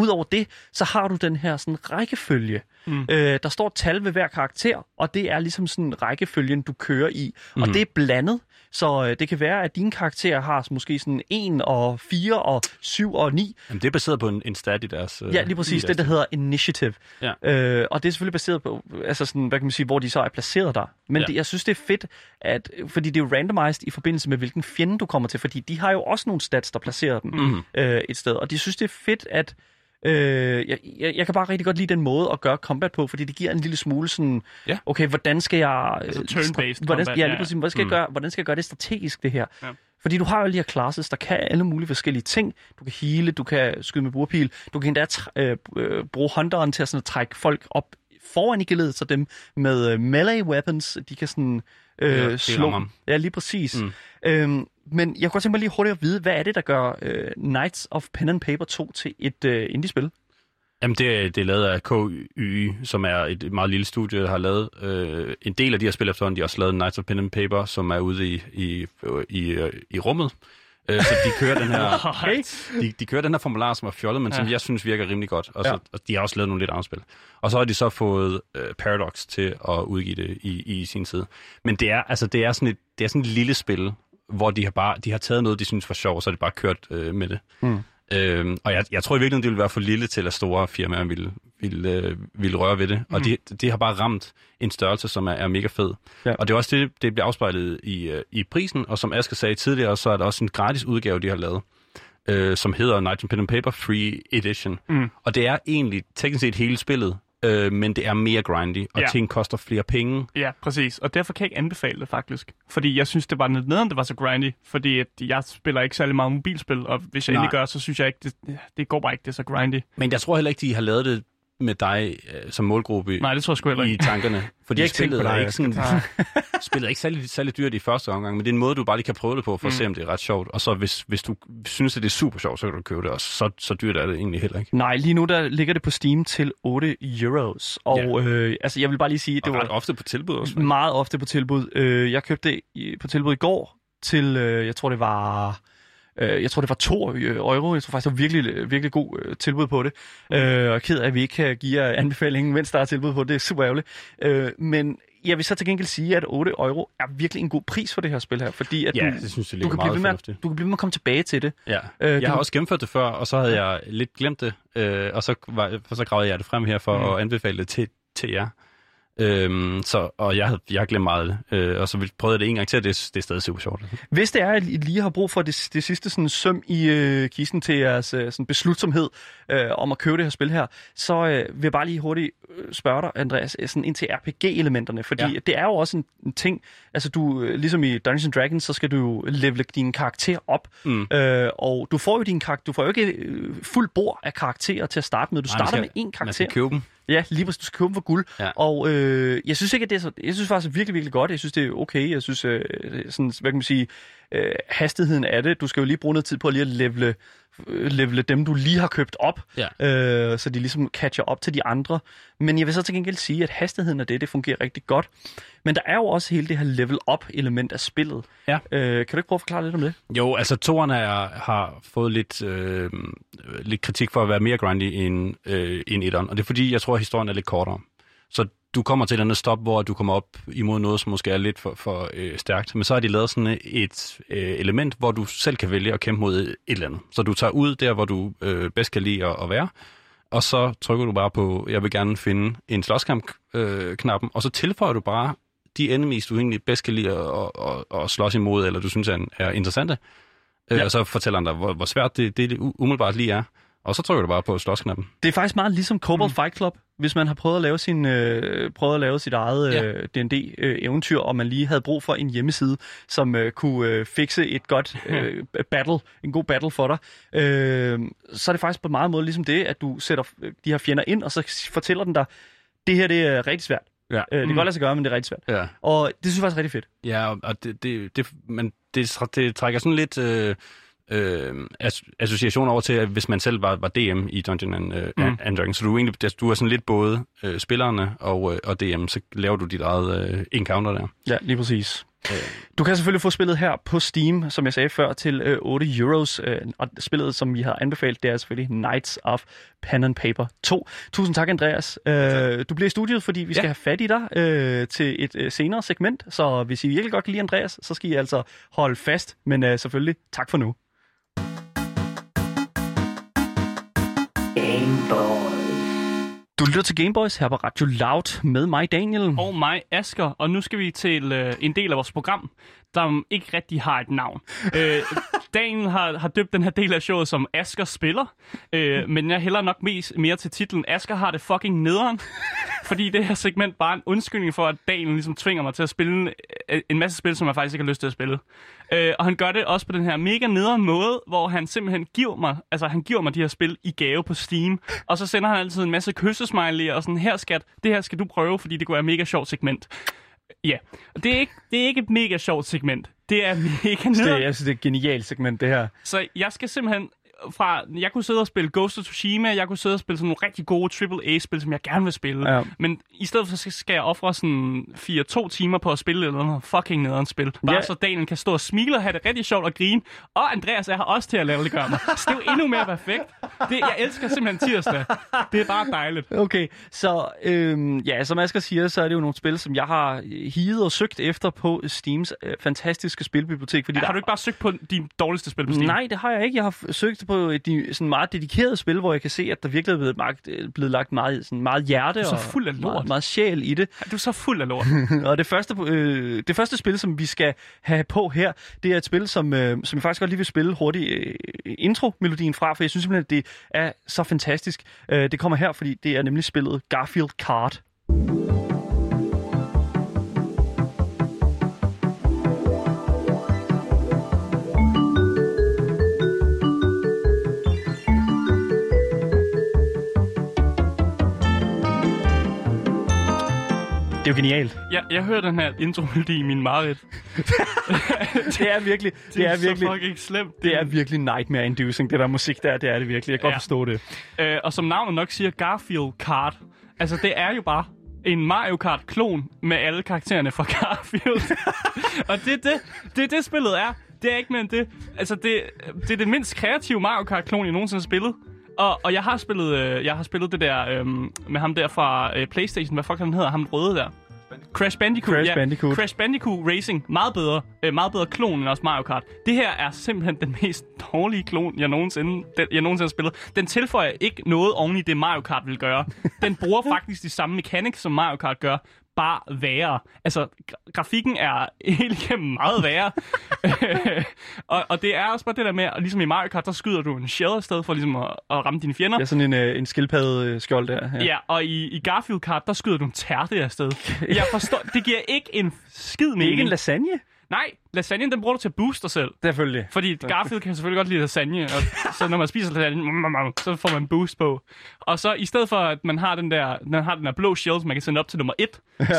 udover det, så har du den her sådan rækkefølge. Mm. Øh, der står et tal ved hver karakter, og det er ligesom sådan rækkefølgen, du kører i. Mm. Og det er blandet, så øh, det kan være, at dine karakterer har måske sådan 1 og 4 og 7 og 9. Jamen, det er baseret på en, en stat i deres... øh, Ja, lige præcis. Det, der hedder Initiative. Ja. Øh, og det er selvfølgelig baseret på, altså sådan, hvad kan man sige, hvor de så er placeret der. Men Ja. det, jeg synes, det er fedt, at, fordi det er jo randomized i forbindelse med, hvilken fjende du kommer til. Fordi de har jo også nogle stats, der placerer dem Mhm. øh, et sted. Og de synes, det er fedt, at Øh, jeg, jeg, jeg kan bare rigtig godt lide den måde at gøre combat på, fordi det giver en lille smule sådan, Ja. okay, hvordan skal jeg... Altså øh, turn-based hvordan, combat, ja, lige præcis, hvordan skal, Mm. jeg gøre, hvordan skal jeg gøre det strategisk, det her? Ja. Fordi du har jo de her classes, der kan alle mulige forskellige ting. Du kan hele, du kan skyde med burpil, du kan endda øh, øh, bruge hunteren til at, sådan, at trække folk op foran i geledet, så dem med øh, melee weapons, de kan sådan øh, Ja, slå. dem. Ja, lige præcis. Mm. Mm. Øhm, men jeg kunne godt tænke mig lige hurtigt at vide, hvad er det, der gør øh, Knights of Pen and Paper 2 til et øh, indie-spil? Jamen, det, er- det er lavet af KY, som er et meget lille studie, der har lavet øh, en del af de her spil efterhånden. De har også lavet Knights of Pen and Paper, som er ude i, i, i, øh, i rummet. Øh, så de kører den her, Okay. de, de kører den her formular, som er fjollet, men ja. som jeg synes virker rimelig godt. Og, så, Ja. og de har også lavet nogle lidt andre spil. Og så har de så fået øh, Paradox til at udgive det i, i sin side. Men det er, altså, det er, sådan et, det er sådan et lille spil, hvor de har, bare, de har taget noget, de synes var sjovt, så har de bare kørt øh, med det. Mm. Øhm, og jeg, jeg tror i virkeligheden, det ville være for lille til, at store firmaer ville, ville, øh, ville røre ved det. Mm. Og de, de har bare ramt en størrelse, som er, er mega fed. Ja. Og det er også det, det bliver afspejlet i, øh, i prisen. Og som Asger sagde tidligere, så er der også en gratis udgave, de har lavet, øh, som hedder Night Pen and Paper Free Edition. Mm. Og det er egentlig teknisk set hele spillet, øh, men det er mere grindy, og Ja. ting koster flere penge. Ja, præcis. Og derfor kan jeg ikke anbefale det faktisk. Fordi jeg synes, det var lidt nederen, det var så grindy. Fordi at jeg spiller ikke særlig meget mobilspil, og hvis jeg Nej. endelig gør, så synes jeg ikke, det, det går bare ikke, det er så grindy. Men jeg tror heller ikke, de har lavet det med dig øh, som målgruppe Nej, det tror jeg sgu heller i ikke. tankerne. Fordi Jeg ikke spillet på er dig, ikke sådan, spillet er ikke særlig, særlig dyrt i første omgang, men det er en måde, du bare lige kan prøve det på, for at Mm. se, om det er ret sjovt. Og så hvis, hvis du synes, at det er super sjovt, så kan du købe det også. Så, så dyrt er det egentlig heller ikke. Nej, lige nu der ligger det på Steam til 8 euros. Og øh, altså, jeg vil bare lige sige, Det det var var ret ofte på tilbud også. meget ofte på tilbud. Øh, jeg købte det på tilbud i går til, øh, jeg tror det var... Øh, jeg tror, det var 2 øh, euro. Jeg tror faktisk, det var virkelig, virkelig god øh, tilbud på det. Øh, og ked af, at vi ikke kan give jer anbefalingen, mens der er tilbud på det. Det er super ærgerligt. Øh, men jeg vil så til gengæld sige, at 8 euro er virkelig en god pris for det her spil her. Fordi at Ja, du, det synes jeg du, kan blive med, at- du kan blive ved med at komme tilbage til det. Ja. Øh, Jeg har også gennemført det før, og så havde jeg lidt glemt det, øh, og så, var, så gravede jeg det frem her for Mm. mm. at anbefale det til, til jer. Øhm, så, og jeg jeg har glemt meget øh, og så prøvede jeg det en gang til, og det, det er stadig super sjovt. Hvis det er, at I lige har brug for det, det sidste sådan, søm i øh, kisten til jeres øh, sådan, beslutsomhed øh, om at købe det her spil her, så øh, vil jeg bare lige hurtigt øh, spørge dig, Andreas, øh, sådan ind til RPG-elementerne, fordi ja. Det er jo også en, en ting, altså du, ligesom i Dungeons and Dragons, så skal du jo levele din karakter op, Mm. øh, og du får jo din karakter, du får jo ikke øh, fuld bord af karakterer til at starte med, du Nej, man starter skal- med én Man karakter. skal købe dem. Ja, lige præcis. Du skal købe dem for guld. Ja. Og øh, jeg synes ikke, at det er så... Jeg synes faktisk virkelig, virkelig godt. Jeg synes, det er okay. Jeg synes, øh, sådan, hvad kan man sige, øh, hastigheden af det. Du skal jo lige bruge noget tid på at lige at levele, levele dem, du lige har købt op. Ja. Øh, så de ligesom catcher op til de andre. Men jeg vil så til gengæld sige, at hastigheden af det, det fungerer rigtig godt. Men der er jo også hele det her level up element af spillet. Ja. Øh, kan du ikke prøve at forklare lidt om det? Jo, altså toerne er, har fået lidt, øh, lidt kritik for at være mere grindy end, øh, end etteren, og det er fordi, jeg tror, at historien er lidt kortere. Så du kommer til et eller andet stop, hvor du kommer op imod noget, som måske er lidt for, for øh, stærkt. Men så har de lavet sådan et øh, element, hvor du selv kan vælge at kæmpe mod et eller andet. Så du tager ud der, hvor du øh, bedst kan lide at, at være, og så trykker du bare på, jeg vil gerne finde en slåskamp-knappen, og så tilføjer du bare de enemies, du egentlig bedst kan lide at, at, at, at slås imod, eller du synes er, er interessante. Ja. Ja. Og så fortæller han dig, hvor, hvor svært det, det, det umiddelbart lige er. Og så trykker du bare på slåsknappen. Det er faktisk meget ligesom Cobalt mm. Fight Club, hvis man har prøvet at lave, sin, øh, prøvet at lave sit eget Ja. øh, D&D-eventyr, og man lige havde brug for en hjemmeside, som øh, kunne øh, fikse et godt øh, battle, en god battle for dig. Øh, så er det faktisk på meget måde ligesom det, at du sætter øh, de her fjender ind, og så fortæller den dig, det her det er rigtig svært. Ja. Øh, det kan Mm. godt lade sig gøre, men det er rigtig svært. Ja, Og det synes jeg faktisk er rigtig fedt. ja og- det, det, det, men det, det trækker sådan lidt øh, øh, as, association over til, at hvis man selv var, var DM i Dungeon and, øh, Mm. and Dragons, så du, egentlig, du er sådan lidt både øh, spillerne og, øh, og DM, så laver du dit eget øh, encounter der. Ja, lige præcis. Øh. Du kan selvfølgelig få spillet her på Steam, som jeg sagde før, til øh, 8 euros. Øh, og spillet, som vi har anbefalet, det er selvfølgelig Knights of Pen and Paper 2. Tusind tak, Andreas. Øh, du bliver i studiet, fordi vi skal Ja. have fat i dig øh, til et øh, senere segment. Så hvis I virkelig godt kan lide Andreas, så skal I altså holde fast. Men øh, selvfølgelig, tak for nu. Du lytter til Gameboys her på Radio Loud med mig, Daniel. Og mig, Asker, og nu skal vi til øh, en del af vores program, der ikke rigtig har et navn. øh, Daniel har, har døbt den her del af showet som Asker spiller, øh, men jeg hælder nok mest mere til titlen Asker har det fucking nederen. fordi det her segment bare er en undskyldning for, at Daniel ligesom tvinger mig til at spille en, øh, en masse spil, som jeg faktisk ikke har lyst til at spille. Øh, og han gør det også på den her mega nederen måde, hvor han simpelthen giver mig, altså han giver mig de her spil i gave på Steam, og så sender han altid en masse kyssesmiley og sådan, her skat, det her skal du prøve, fordi det kunne være et mega sjovt segment. Ja, og det er ikke, det er ikke et mega sjovt segment. Det er mega Det, nederen. er- jeg synes, det er et genialt segment, det her. Så jeg skal simpelthen fra... Jeg kunne sidde og spille Ghost of Tsushima, jeg kunne sidde og spille sådan nogle rigtig gode AAA-spil, som jeg gerne vil spille. Ja. Men i stedet for, så skal jeg ofre sådan 4-2 timer på at spille eller andet fucking nederen spil. Bare Ja. så Daniel kan stå og smile og have det rigtig sjovt og grine. Og Andreas er her også til at lave det gøre mig. Så det er jo endnu mere perfekt. Det, jeg elsker simpelthen tirsdag. Det er bare dejligt. Okay, så øhm, ja, som Asger siger, så er det jo nogle spil, som jeg har higet og søgt efter på Steams øh, fantastiske spilbibliotek. Fordi Ja, der har du ikke bare søgt på de dårligste spil på Steam? Nej, det har jeg ikke. Jeg har søgt på de sådan meget dedikerede spil, hvor jeg kan se, at der virkelig er blevet, magt, blevet lagt meget, sådan meget hjerte så og fuld af lort. Meget, meget sjæl i det. Du er så fuld af lort. og det første, øh, det første spil, som vi skal have på her, det er et spil, som, øh, som jeg faktisk godt lige vil spille hurtigt øh, intro-melodien fra, for jeg synes simpelthen, at det er så fantastisk. Øh, det kommer her, fordi det er nemlig spillet Garfield Kart. Er jo genialt. Jeg, jeg hører den her intro i min mareridt. Det er virkelig, det, det er virkelig, så fucking slemt. det er virkelig nightmare inducing, det der musik der, det er det virkelig. Jeg kan godt Ja. forstå det. Øh, og som navnet nok siger, Garfield Kart. Altså, det er jo bare en Mario Kart-klon med alle karaktererne fra Garfield. og det er det, det, er det, spillet er. Det er ikke mere end det. Altså, det, det er det mindst kreative Mario Kart-klon, jeg nogensinde har spillet. Og, og jeg har spillet, øh, jeg har spillet det der øh, med ham der fra øh, Playstation. Hvad fuck han hedder? Ham røde der. Crash Bandicoot. Crash ja. Bandicoot. Crash Bandicoot Racing. Meget bedre. Øh, meget bedre klon end også Mario Kart. Det her er simpelthen den mest dårlige klon, jeg nogensinde, den, jeg nogensinde har spillet. Den tilføjer ikke noget oven i det, Mario Kart vil gøre. Den bruger faktisk de samme mechanics, som Mario Kart gør, bare værre. Altså, gra- grafikken er helt igennem meget værre. og, og det er også bare det der med, at ligesom i Mario Kart, der skyder du en shell afsted for ligesom at, at ramme dine fjender. Er sådan en, øh, en skildpadde øh, skjold der. Ja, og i, i Garfield Kart, der skyder du en tærte afsted. Jeg forstår, det giver ikke en skid Det er mening. ikke en lasagne? Nej, lasagne, den bruger du til at booste dig selv. Selvfølgelig. Fordi Garfield kan selvfølgelig godt lide lasagne, og så når man spiser lasagne, mm, mm, mm, så får man boost på. Og så i stedet for, at man har den der, man har den der blå som man kan sende op til nummer 1,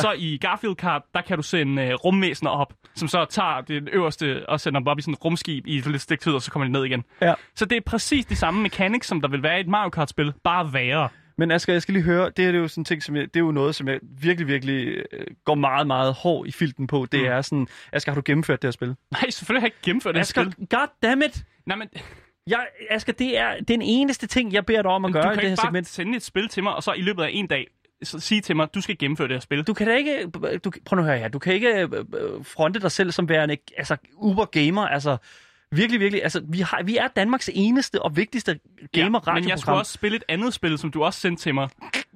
så i Garfield Kart, der kan du sende uh, rumvæsener op, som så tager det øverste og sender dem op i sådan et rumskib i et lidt stik tid, og så kommer de ned igen. Ja. Så det er præcis de samme mechanics, som der vil være i et Mario Kart-spil, bare værre. Men Asger, jeg skal lige høre, det er jo sådan ting, som jeg, det er jo noget, som jeg virkelig, virkelig øh, går meget, meget hård i filten på. Det Mm. er sådan, Asger, har du gennemført det her spil? Nej, selvfølgelig har jeg ikke gennemført det her spil. god damn it! Nej, men Jeg, Asger, det er den eneste ting, jeg beder dig om at du gøre kan i det her ikke bare segment. sende et spil til mig, og så i løbet af en dag sige til mig, du skal gennemføre det her spil. Du kan da ikke, du, prøv nu at høre her, du kan ikke øh, øh, fronte dig selv som værende altså, uber gamer, altså virkelig, virkelig, altså vi, har, vi er Danmarks eneste og vigtigste gamer ja, men jeg skulle også spille et andet spil, som du også sendte til mig.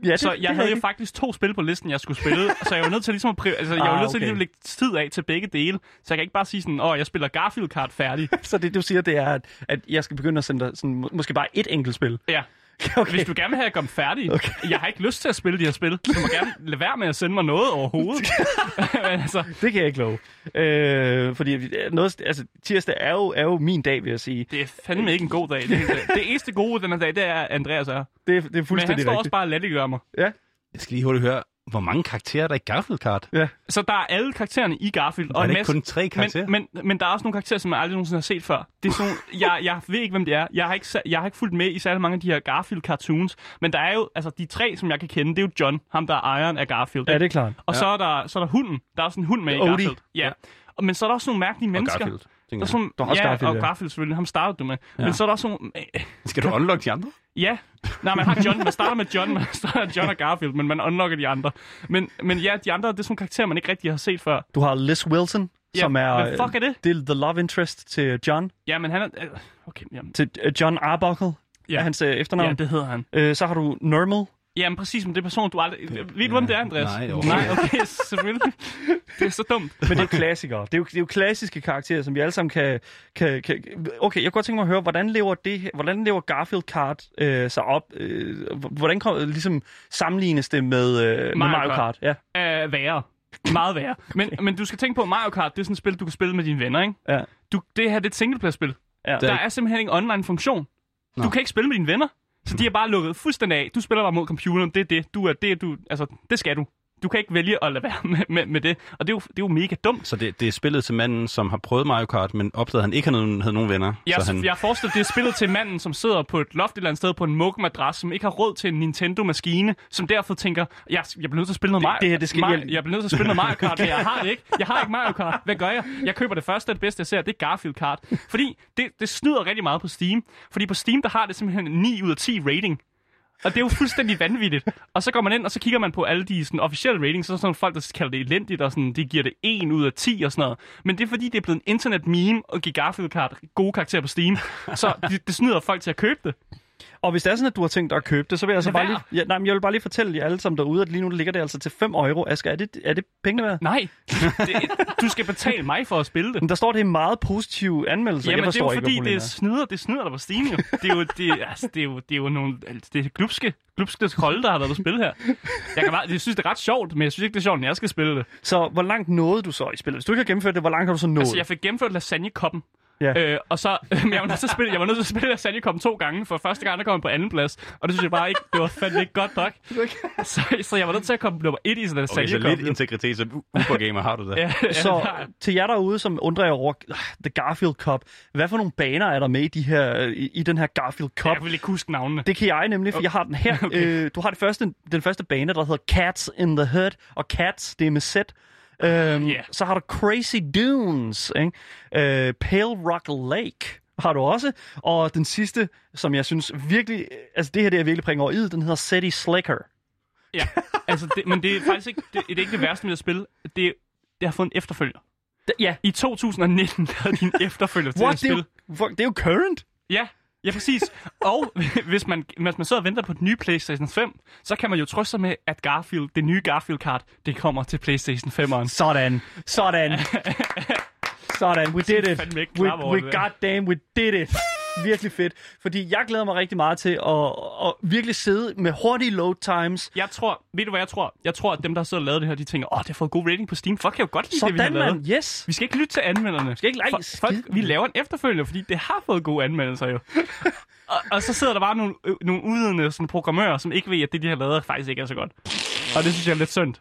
ja, det, Så det jeg er havde jo faktisk to spil på listen, jeg skulle spille, så jeg var nødt til ligesom at, priv- altså, jeg var Ah, nødt til okay. ligesom at lægge tid af til begge dele. Så jeg kan ikke bare sige sådan, åh, jeg spiller Garfield Kart færdig. Så det, du siger, det er, at, at jeg skal begynde at sende dig sådan, må- måske bare et enkelt spil. Ja. Okay. Hvis du gerne vil have, at jeg gør dem færdig. Okay. Jeg har ikke lyst til at spille de her spil. Du må gerne lade være med at sende mig noget overhovedet. Men altså, Det kan jeg ikke love. Øh, fordi noget, altså, tirsdag er jo, er jo min dag, vil jeg sige. det er fandme ikke en god dag. Det, er, det eneste gode den her dag, det er, at Andreas er. her. Det, er- det er Men han fuldstændig står også rigtigt. bare og latterliggør mig. Ja. Jeg skal lige hurtigt høre, hvor mange karakterer der er i Garfield Kart? ja. Så der er alle karaktererne i Garfield. Og er en det ikke masse- kun tre karakterer? Men, men, men der er også nogle karakterer, som jeg aldrig nogensinde har set før. Det er sådan, nogle- jeg, jeg ved ikke, hvem det er. Jeg har, ikke, jeg har ikke fulgt med i særlig mange af de her Garfield-cartoons. Men der er jo, altså de tre, som jeg kan kende, det er jo John, ham der er ejeren af Garfield. ja, det er klart. Og så, er der, så er der hunden. Der er også en hund med i Odie. Garfield. Ja. Og, men så er der også nogle mærkelige Og mennesker. Garfield. Der er sådan, Der er også ja, Garfield, og ja. Garfield selvfølgelig. Ham startede du med. Ja. Men så er der også nogle... øh. Skal du unlock de andre? Ja, nej, man har John, man starter med John, man starter John og Garfield, men man unlocker de andre. Men, men ja, de andre, det er sådan nogle karakterer, man ikke rigtig har set før. Du har Liz Wilson, Ja, som er, hvad fuck er det? det er the love interest til John. Ja, men han er... øh, Okay, jamen, Til øh, John Arbuckle, Ja. ja. er hans øh, efternavn. ja, det hedder han. Øh, så har du Normal, Jamen præcis, men det er person, du aldrig... Ved du, hvem det er, Andreas? Nej, overhovedet Nej, okay, selvfølgelig. Det er så dumt. Men det er jo klassikere. Det er jo, det er jo klassiske karakterer, som vi alle sammen kan, kan, kan... Okay, jeg kunne godt tænke mig at høre, hvordan lever, det, hvordan lever Garfield Kart øh, sig op? Øh, hvordan kom, ligesom sammenlignes det med, øh, med Mario Mario Kart? Kart. Ja. Uh, værre. Meget værre. Men, men du skal tænke på, at Mario Kart, det er sådan et spil, du kan spille med dine venner, ikke? Ja. Du, det her det er et singleplayer-spil. Ja. Der er simpelthen ikke online-funktion. Du Nå. kan ikke spille med dine venner. Så de er bare lukket fuldstændig af. Du spiller bare mod computeren. Det er det. Du er det, du... Altså, det skal du. Du kan ikke vælge at lade være med, med, med det. Og det er, jo, det er jo mega dumt. Så det, det er spillet til manden, som har prøvet Mario Kart, men opdagede, at han ikke havde nogen, havde nogen venner. Jeg, så han, jeg forestiller, det er spillet til manden, som sidder på et loft et eller andet sted på en mugmadras, som ikke har råd til en Nintendo-maskine, som derfor tænker, jeg, jeg bliver nødt til at spille noget Mario, det her, det skal Mario, jeg bliver nødt til at spille noget Mario Kart, men jeg har det ikke. Jeg har ikke Mario Kart. Hvad gør jeg? Jeg køber det første og det bedste, jeg ser, det er Garfield Kart. Fordi det, det snyder rigtig meget på Steam. Fordi på Steam, der har det simpelthen en 9 ud af 10 rating. Og det er jo fuldstændig vanvittigt. Og så går man ind, og så kigger man på alle de sådan, officielle ratings, og så er sådan nogle folk, der kalder det elendigt, og sådan, de giver det 1 ud af 10 og sådan noget. Men det er fordi, det er blevet en internet meme og give Garfield Kart gode karakterer på Steam. Så det, det snyder folk til at købe det. Og hvis det er sådan, at du har tænkt dig at købe det, så vil jeg så Lad bare lige, ja, nej, men jeg vil bare lige fortælle jer alle sammen derude, at lige nu ligger det altså til 5 euro. Asger, er det, er det pengene værd? Nej, det, du skal betale mig for at spille det. Men der står, det er meget positive anmeldelser. Jamen, jeg det er jo ikke, fordi, det er snyder, det snyder der på Steam jo. Det er jo, det, altså, det er jo, det er jo nogle, altså, det er glupske, glupske kolde, der har været på spil her. Jeg, kan bare, jeg synes, det er ret sjovt, men jeg synes ikke, det er sjovt, når jeg skal spille det. Så hvor langt nåede du så i spillet? Hvis du ikke har gennemført det, hvor langt har du så nået? Altså, jeg fik gennemført lasagnekoppen. Ja. Øh, og så, men jeg var nødt til at spille, jeg var nødt til at spille lasagnekoppen to gange, for første gang, der kom jeg på anden plads. Og det synes jeg bare ikke, det var fandme ikke godt nok. Så, så jeg var nødt til at komme nummer et i sådan en okay, så lasagnekoppen. lidt integritet som Uber-gamer har du da. ja, ja, Så nej. til jer derude, som undrer jer over ah, The Garfield Cup, hvad for nogle baner er der med i, de her, i, i den her Garfield Cup? jeg vil ikke huske navnene. Det kan jeg nemlig, for jeg har den her. Okay. Øh, du har det første, den første bane, der hedder Cats in the Hood, og Cats, det er med Z. Øhm, Ja. Så har du Crazy Dunes, ikke? Øh, Pale Rock Lake har du også. Og den sidste, som jeg synes virkelig... Altså det her, det er virkelig pringer over i, den hedder City Slicker. Ja, altså, det, men det er faktisk ikke det, det, er ikke det værste med at spille. Det, det har fået en efterfølger. Ja. I 2019 lavede de en efterfølger til What? det Det er, spil. jo, det er jo current. Ja, ja præcis. Og hvis man, hvis man sidder og venter på den nye PlayStation 5, så kan man jo trøste sig med, at Garfield, det nye Garfield-kart, det kommer til PlayStation 5'eren. Sådan. Sådan. Sådan. We did it. We, we goddamn, we did it. Virkelig fedt. Fordi jeg glæder mig rigtig meget til at, at virkelig sidde med hurtige load times. Jeg tror, ved du hvad jeg tror? Jeg tror, at dem, der sidder og lavet det her, de tænker, åh, det har fået god rating på Steam. Folk kan jo godt lide det, vi har Sådan, lavet. man. Yes. Vi skal ikke lytte til anmelderne. skal ikke- nej, Folk, folk, vi laver en efterfølger, fordi det har fået gode anmeldelser jo. og, og, så sidder der bare nogle, øh, nogle udvidende sådan, programmører, som ikke ved, at det, de har lavet, faktisk ikke er så godt. Og det synes jeg er lidt synd.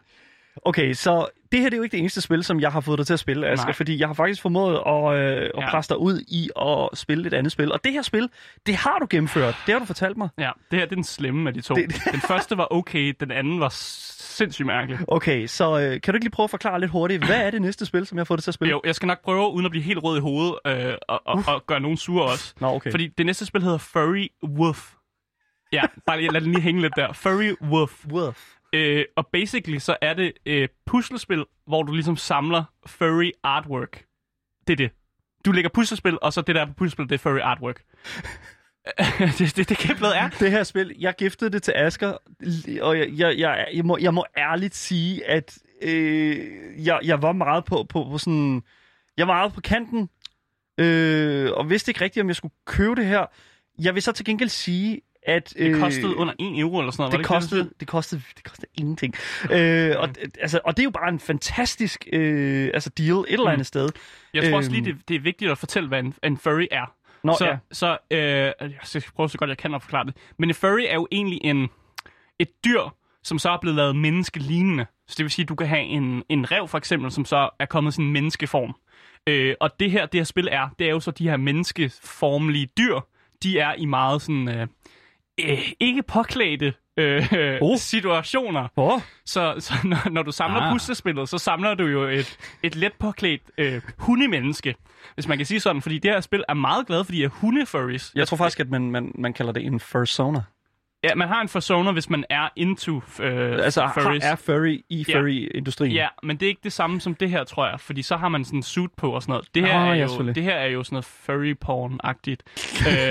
Okay, så det her det er jo ikke det eneste spil, som jeg har fået dig til at spille, Asger, Nej. fordi jeg har faktisk formået at, øh, at Ja. presse dig ud i at spille et andet spil. Og det her spil, det har du gennemført. Det har du fortalt mig. Ja, det her det er den slemme af de to. Det- Det, Den første var okay, den anden var sindssygt mærkelig. Okay, så øh, kan du ikke lige prøve at forklare lidt hurtigt, hvad er det næste spil, som jeg har fået dig til at spille? Jo, jeg skal nok prøve, uden at blive helt rød i hovedet, øh, og, og, og gøre nogen sure også. Nå, okay. Fordi det næste spil hedder Furry Wolf. Ja, bare lad den lige hænge lidt der. Furry Wolf. Wolf. Øh, og basically så er det øh, puslespil, hvor du ligesom samler furry artwork. Det er det. Du lægger puslespil, og så det der på puslespil, det er furry artwork. det, det, det kæmpet er. Det her spil, jeg giftede det til Asker, og jeg, jeg, jeg, jeg, må, jeg må ærligt sige, at øh, jeg, jeg var meget på, på, på sådan... Jeg var meget på kanten, øh, og vidste ikke rigtigt, om jeg skulle købe det her. Jeg vil så til gengæld sige, at... Øh, Det kostede under 1 euro eller sådan noget. det, ikke kostede, det, kostede, det kostede ingenting. Øh, og, altså, og det er jo bare en fantastisk øh, altså deal et eller andet Mm. sted. Jeg tror også lige, Øhm. det, det er vigtigt at fortælle, hvad en, en furry er. Nå, så, ja. så øh, jeg skal prøve så godt jeg kan at forklare det. Men en furry er jo egentlig en, et dyr, som så er blevet lavet menneskelignende. Så det vil sige, at du kan have en, en rev for eksempel, som så er kommet i sådan en menneskeform. Øh, og det her, det her spil er, det er jo så de her menneskeformlige dyr, de er i meget sådan, øh, øh, ikke påklædte øh, Oh. situationer. Oh, Så, så når, når du samler ah. Puslespillet, så samler du jo et, et let påklædt øh, hundemenneske, hvis man kan sige sådan. Fordi det her spil er meget glad for de her hundefurries. jeg tror faktisk, at man, man, man kalder det en fursona. Ja, man har en persona, hvis man er into øh, Altså, furries. er furry i Ja. furry-industrien. Ja, men det er ikke det samme som det her, tror jeg. Fordi så har man sådan en suit på og sådan noget. Det her, Ah, er, ja, jo, det her er jo sådan noget furry porn-agtigt.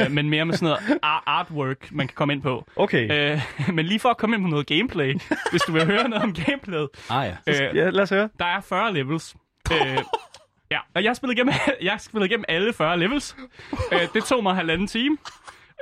øh, men mere med sådan noget ar- artwork, man kan komme ind på. Okay. Øh, men lige for at komme ind på noget gameplay, hvis du vil høre noget om gameplayet. Ah ja. Øh, Ja, lad os høre. der er 40 levels. øh, ja, og jeg har spillet igennem, jeg har spillet igennem alle 40 levels. øh, det tog mig halvanden time.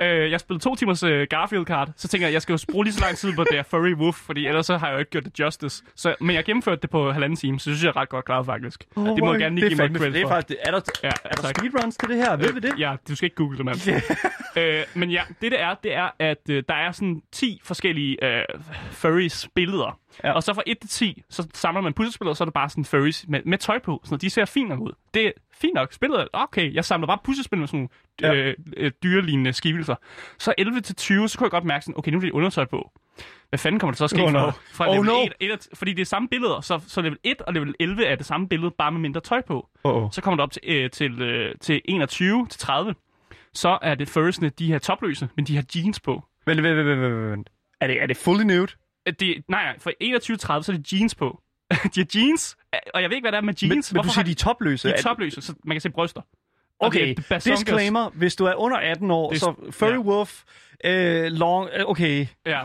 Øh, jeg spillede to timers øh, Garfield-kart, så tænker jeg, jeg skal jo bruge lige så lang tid på det her Furry Wolf, fordi ellers så har jeg jo ikke gjort det justice. Så, men jeg gennemførte det på halvanden time, så synes jeg er ret godt klaret faktisk. Oh, det må jeg gerne lige give mig credit Det er for. faktisk, er der, Ja, er der speedruns til det her? Ved vi det? Ja, du skal ikke google det, mand. øh, men ja, det det er, det er, at øh, der er sådan 10 forskellige øh, furries billeder. Ja. Og så fra 1 til 10, så samler man puslespil, og så er det bare sådan furries med, med tøj på. Så de ser fint nok ud. Det fint nok. Spillet okay. Jeg samler bare puslespil med sådan nogle Ja. øh, øh, dyrelignende skikkelser. Så 11 til 20, så kunne jeg godt mærke sådan, okay, nu er det undertøj på. Hvad fanden kommer der så at ske Oh, fra, no. fra Oh, level no. 1, 1 at- Fordi det er samme billeder, så, så level 1 og level 11 er det samme billede, bare med mindre tøj på. Oh, oh. Så kommer det op til, øh, til, øh, til 21 til 30. Så er det furriesne, de her topløse, men de har jeans på. Vent, vent, vent, vent, vent. Er det, er det fully nude? Øh, Det, nej, nej, for 21 til 30, så er det jeans på. De har jeans, og jeg ved ikke, hvad der er med Men, jeans. men du Hvorfor siger, har de er topløse? de er topløse, så man kan se bryster. Okay, bazonkers. disclaimer. Hvis du er under 18 år, Det- så Furry ja. Wolf, øh, long... øh, Okay. Ja,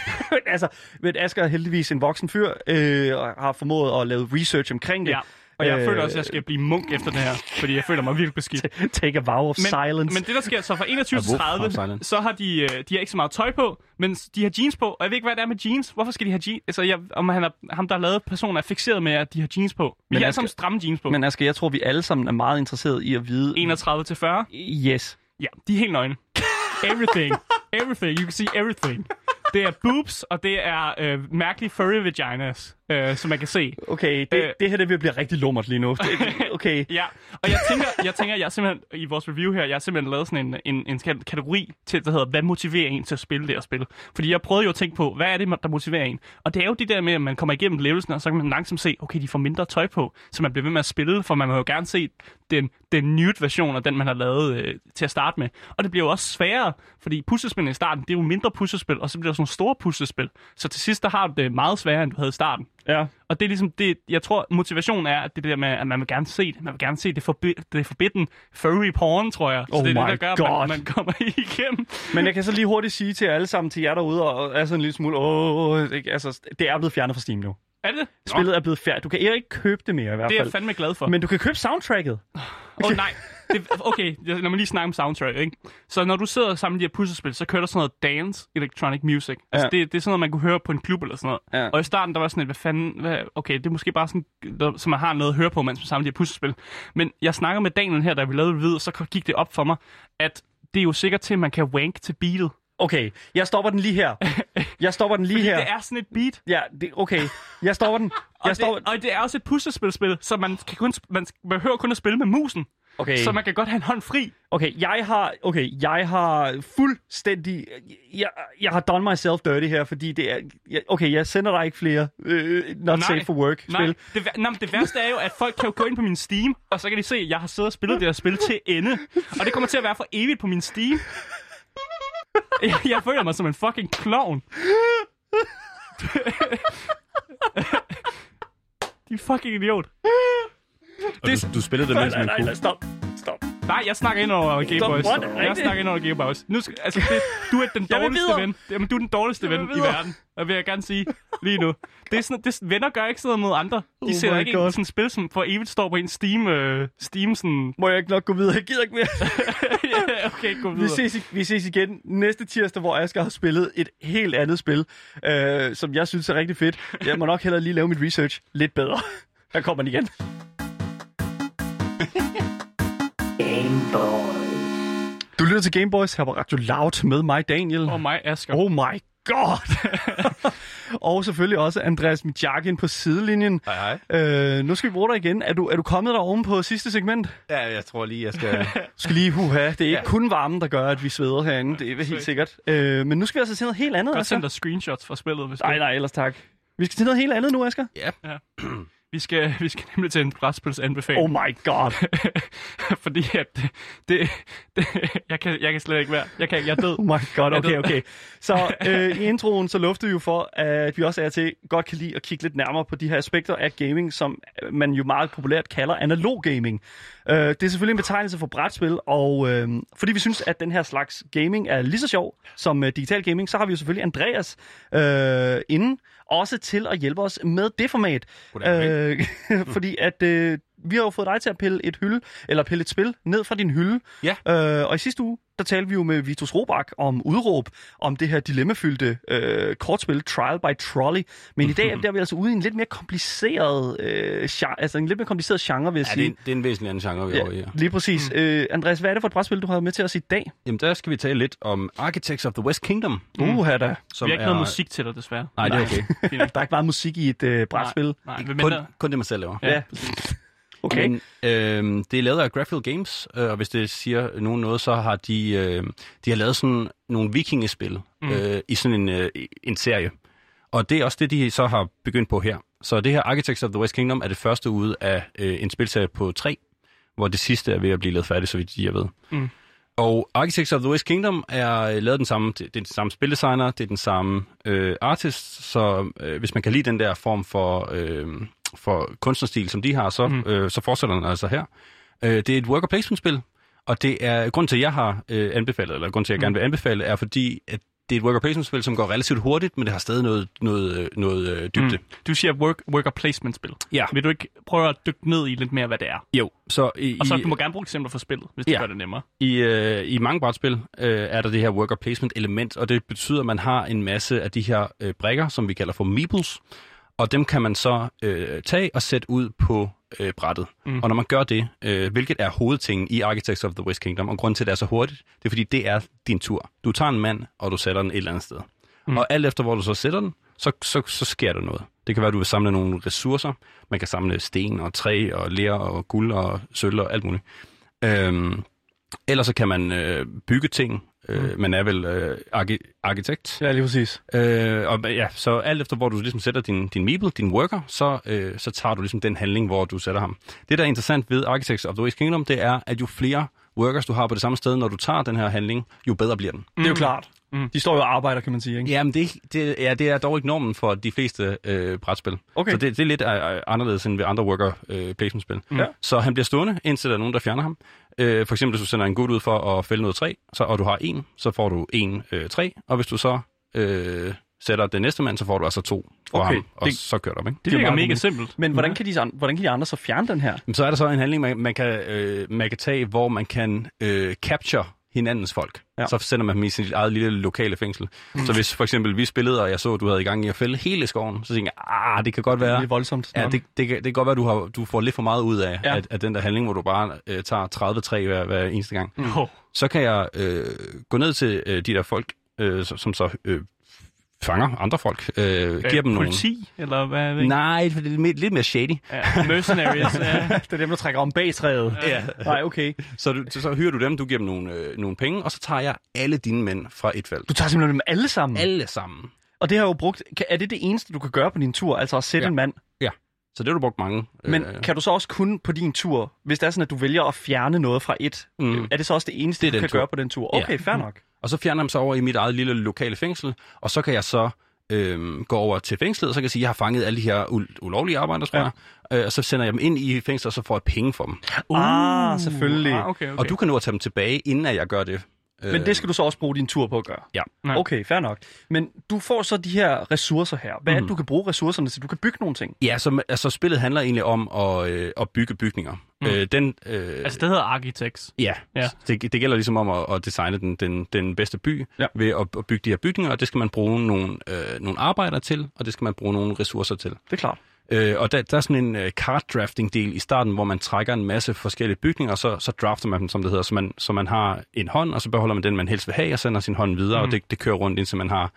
altså, men Asger er heldigvis en voksen fyr, øh, og har formået at lave research omkring det. ja. Og jeg Øh, føler også, at jeg skal blive munk efter det her, fordi jeg føler mig virkelig beskidt. Take a vow of Men, silence. men det, der sker, så fra 21 A til wolf of 30, silence. så har de, øh, de har ikke så meget tøj på, men de har jeans på. Og jeg ved ikke, hvad det er med jeans. Hvorfor skal de have jeans? Altså, jeg, om han er, ham, der har lavet personen, er fixeret med, at de har jeans på. Vi Men har alle sammen stramme jeans på. Men Asger, jeg tror, vi alle sammen er meget interesserede i at vide... 31 til 40. Yes. Ja, de er helt nøgne. Everything. Everything. You can see everything. Det er boobs, og det er øh, mærkelige furry vaginas, øh, som man kan se. Okay, det, Øh. det her det vil blive rigtig lummert lige nu. Det, okay. Ja, og jeg tænker, jeg tænker, jeg simpelthen, i vores review her, jeg har simpelthen lavet sådan en, en, en kat- kategori til, der hedder, hvad motiverer en til at spille det her spil? Fordi jeg prøvede jo at tænke på, hvad er det, der motiverer en? Og det er jo det der med, at man kommer igennem levelsene, og så kan man langsomt se, okay, de får mindre tøj på, så man bliver ved med at spille, for man må jo gerne se den, den nude version af den, man har lavet øh, til at starte med. Og det bliver jo også sværere, fordi puslespillene i starten, det er jo mindre puslespil, og så bliver der sådan nogle store puslespil. Så til sidst, der har du det meget sværere, end du havde i starten. Ja. Og det er ligesom det, jeg tror, motivationen er, at det der med, at man vil gerne se det. Man vil gerne se det, forbi, det forbidden furry porn, tror jeg. Så Oh det er det, der gør, God. at man, man kommer igennem. Men jeg kan så lige hurtigt sige til alle sammen, til jer derude, og er sådan en lille smule, åh, ikke? altså, det er blevet fjernet fra Steam nu. Er det? Spillet er blevet færdigt. Du kan ikke købe det mere i hvert Det er fald. jeg fandme glad for. Men du kan købe soundtracket. Åh oh, nej. Det, okay, lad mig lige snakke om soundtrack, ikke? Så når du sidder sammen med de her puslespil, så kører der sådan noget dance electronic music. Altså, Ja. det, det er sådan noget, man kunne høre på en klub eller sådan noget. Ja. Og i starten, der var sådan et, hvad fanden, hvad, okay, det er måske bare sådan, der, så man har noget at høre på, mens man samler de her puslespil. Men jeg snakker med Daniel her, da vi lavede det, så gik det op for mig, at det er jo sikkert til, at man kan wank til beatet. Okay, jeg stopper den lige her. Jeg stopper den lige her. Det er sådan et beat. Ja, det, okay. Jeg stopper den. Og, Jeg stopper... det, og det er også et puslespilspil, så man, kan kun, man behøver kun at spille med musen. Okay. Så man kan godt have en hånd fri. Okay, jeg har, okay, jeg har fuldstændig, jeg, jeg har done myself dirty her, fordi det er, jeg, okay, jeg sender dig ikke flere øh, not Nej. safe for work Nej, spil. det, vær- nej, det værste er jo, at folk kan jo gå ind på min Steam, og så kan de se, at jeg har siddet og spillet det her spil til ende. Og det kommer til at være for evigt på min Steam. Jeg, jeg føler mig som en fucking clown. De fucking idiot. Og du, du spillede det, mens Nej, man nej, kunne. nej, stop. Stop. Nej, jeg snakker ind over Game Stop, Boys. Er det Jeg snakker ind over Game Boys. Nu skal, altså, det, du er den dårligste ven. Jamen, du er den dårligste ven i verden. Og vil jeg gerne sige lige nu. Det er sådan, det, venner gør ikke sådan noget mod andre. De Oh sætter ikke God. en sådan spil, som for evigt står på en Steam, øh, Steam sådan... Må jeg ikke nok gå videre? Jeg gider ikke mere. ja, okay, gå Vi videre. ses, i- vi ses igen næste tirsdag, hvor Asger har spillet et helt andet spil, øh, som jeg synes er rigtig fedt. Jeg må nok hellere lige lave mit research lidt bedre. Her kommer den igen. Du lytter til Gameboys her på Radio Loud med mig, Daniel. Og mig, Asger. Oh my god! og selvfølgelig også Andreas Mijakin på sidelinjen. Hej, hej. Øh, nu skal vi bruge dig igen. Er du, er du kommet der oven på sidste segment? Ja, jeg tror lige, jeg skal... Skal lige huha. Det er ikke Ja. kun varmen, der gør, at vi sveder herinde. Det er helt sikkert. Øh, men nu skal vi altså til noget helt andet, Godt Asger. sende dig screenshots fra spillet, hvis Nej, du... nej, ellers tak. Vi skal til noget helt andet nu, Asger. ja. Ja. Vi skal, vi skal nemlig til en brætspilsanbefaling. Oh my god. fordi at det, det, det, jeg, kan, jeg kan slet ikke være. Jeg, kan, jeg er død. Oh my god, okay, okay. Så øh, i introen, så luftede vi jo for, at vi også er til godt kan lide at kigge lidt nærmere på de her aspekter af gaming, som man jo meget populært kalder analog gaming. Øh, det er selvfølgelig en betegnelse for brætspil, og øh, fordi vi synes, at den her slags gaming er lige så sjov som øh, digital gaming, så har vi jo selvfølgelig Andreas øh, inden, også til at hjælpe os med det format. Øh, fordi at øh, vi har jo fået dig til at pille et hylde, eller pille et spil ned fra din hylde. Ja. Øh, og i sidste uge, der talte vi jo med Vitus Robak om udråb, om det her dilemmafyldte øh, kortspil Trial by Trolley. Men i dag der er vi altså ude i en lidt mere kompliceret, øh, genre, altså en lidt mere kompliceret genre, vil jeg Ja, det sige. er, en- det er en væsentlig anden genre, vi er over i her. Lige præcis. Mm. Øh, Andreas, hvad er det for et brætspil, du har med til os i dag? Jamen, der skal vi tale lidt om Architects of the West Kingdom. Mm. Uha da. Som Vi har ikke noget musik til dig, desværre. Nej, det er okay. Der er ikke meget musik i et øh, brætspil. Nej, nej, men kun, mindre- kun det, man selv laver. Ja. Okay. Men, øh, det er lavet af Graphic Games, øh, og hvis det siger nogen noget, så har de, øh, de har lavet sådan nogle vikingespil mm. øh, i sådan en, øh, en serie. Og det er også det, de så har begyndt på her. Så det her Architects of the West Kingdom er det første ud af øh, en spilserie på tre, hvor det sidste er ved at blive lavet færdigt, så vidt jeg ved. Mm. Og Architects of the West Kingdom er øh, lavet den samme, det er den samme spildesigner, det er den samme øh, artist, så øh, hvis man kan lide den der form for, øh, for kunstnerstil, som de har, så, mm. øh, så fortsætter den altså her. Øh, det er et worker placement spil, og det er grund til, at jeg har øh, anbefalet, eller grund til, at jeg gerne vil anbefale, er fordi, at det er et worker placement spil, som går relativt hurtigt, men det har stadig noget, noget, øh, noget øh, dybde. Mm. Du siger work, worker placement spil. Ja. Vil du ikke prøve at dykke ned i lidt mere, hvad det er? Jo, så i, Og så i, du må gerne bruge eksempler for spillet, hvis det Ja. gør det nemmere. I, øh, I mange brætspil øh, er der det her worker placement element, og det betyder, at man har en masse af de her øh, brækker, som vi kalder for meeples, og dem kan man så øh, tage og sætte ud på øh, brættet. Mm. Og når man gør det, øh, hvilket er hovedtingen i Architects of the West Kingdom, og grunden til, at det er så hurtigt, det er fordi, det er din tur. Du tager en mand, og du sætter den et eller andet sted. Mm. Og alt efter, hvor du så sætter den, så, så, så sker der noget. Det kan være, at du vil samle nogle ressourcer. Man kan samle sten og træ og ler og guld og sølv og alt muligt. Øhm, ellers så kan man øh, bygge ting. Øh, Man er vel øh, arki- arkitekt. Ja, lige præcis. Øh, og ja, så alt efter, hvor du ligesom sætter din, din meeple, din worker, så, øh, så tager du ligesom den handling, hvor du sætter ham. Det, der er interessant ved Architects of the West Kingdom, det er, at jo flere workers du har på det samme sted, når du tager den her handling, jo bedre bliver den. Det er jo klart. Mm. De står jo og arbejder, kan man sige. Ikke? Jamen, det, det, ja, det er dog ikke normen for de fleste øh, brætspil. Okay. Så det, det er lidt øh, anderledes end ved andre worker øh, placement-spil. Ja. Så han bliver stående, indtil der er nogen, der fjerner ham. Øh, for eksempel, hvis du sender en gut ud for at fælde noget træ, så, og du har en, så får du en øh, træ. Og hvis du så øh, sætter den næste mand, så får du altså to for Okay, ham. Og det- så kører du op, ikke? Det giver virker mega simpelt. Men hvordan kan, de, an- hvordan kan de andre så fjerne den her? Jamen, så er der så en handling, man, man, kan, øh, man kan tage, hvor man kan øh, capture hinandens folk. Ja. Så sender man dem i sit eget lille lokale fængsel. Mm. Så hvis for eksempel vi spillede, og jeg så, at du havde i gang i at fælde hele skoven, så tænkte jeg, ah, det kan godt være... Det er voldsomt. Ja, det, det, kan, det kan godt være, at du, har, du får lidt for meget ud af, Ja. af, af den der handling, hvor du bare øh, tager 30 træ hver, hver eneste gang. Mm. Så kan jeg øh, gå ned til øh, de der folk, øh, som, som så øh, fanger andre folk, øh, giver dem nogle... Politi, eller hvad? Ved ikke. Nej, for det er lidt mere- lidt mere shady. Ja, mercenaries. ja. det er dem, der trækker om bag træet. Ja. Nej, okay. Så, du, så hyrer du dem, du giver dem nogle, øh, nogle penge, og så tager jeg alle dine mænd fra et felt. Du tager simpelthen dem alle sammen. Alle sammen. Og det har jo brugt. Er det det eneste, du kan gøre på din tur? Altså at sætte Ja. en mand? Så det har du brugt mange. Men kan du så også kun på din tur, hvis det er sådan, at du vælger at fjerne noget fra et, Mm. er det så også det eneste, Det du kan tur. gøre på den tur? Ja. Okay, fair nok. Og så fjerner jeg dem så over i mit eget lille lokale fængsel, og så kan jeg så øhm, gå over til fængslet, og så kan jeg sige, at jeg har fanget alle de her ul- ulovlige arbejdere, tror Ja. jeg, øh, og så sender jeg dem ind i fængslet, og så får jeg penge for dem. Ah, selvfølgelig. Ah, okay, okay. Og du kan nå at tage dem tilbage, inden at jeg gør det. Øh, Men det skal du så også bruge din tur på at gøre? Ja. Okay, fair nok. Men du får så de her ressourcer her. Hvad er Mhm. det, du kan bruge ressourcerne til? Du kan bygge nogle ting. Ja, så altså, spillet handler egentlig om at, øh, at bygge bygninger. Mm. Øh, den, øh, Altså, det hedder Architects. Ja, Ja. Det, det gælder ligesom om at, at designe den, den, den bedste by ja. ved at, at bygge de her bygninger, og det skal man bruge nogle, øh, nogle arbejdere til, og det skal man bruge nogle ressourcer til. Det er klart. Øh, og der, der er sådan en øh, card drafting del i starten, hvor man trækker en masse forskellige bygninger, og så, så drafter man dem, som det hedder, så man, så man har en hånd, og så beholder man den, man helst vil have, og sender sin hånd videre, mm. og det, det kører rundt, indtil man har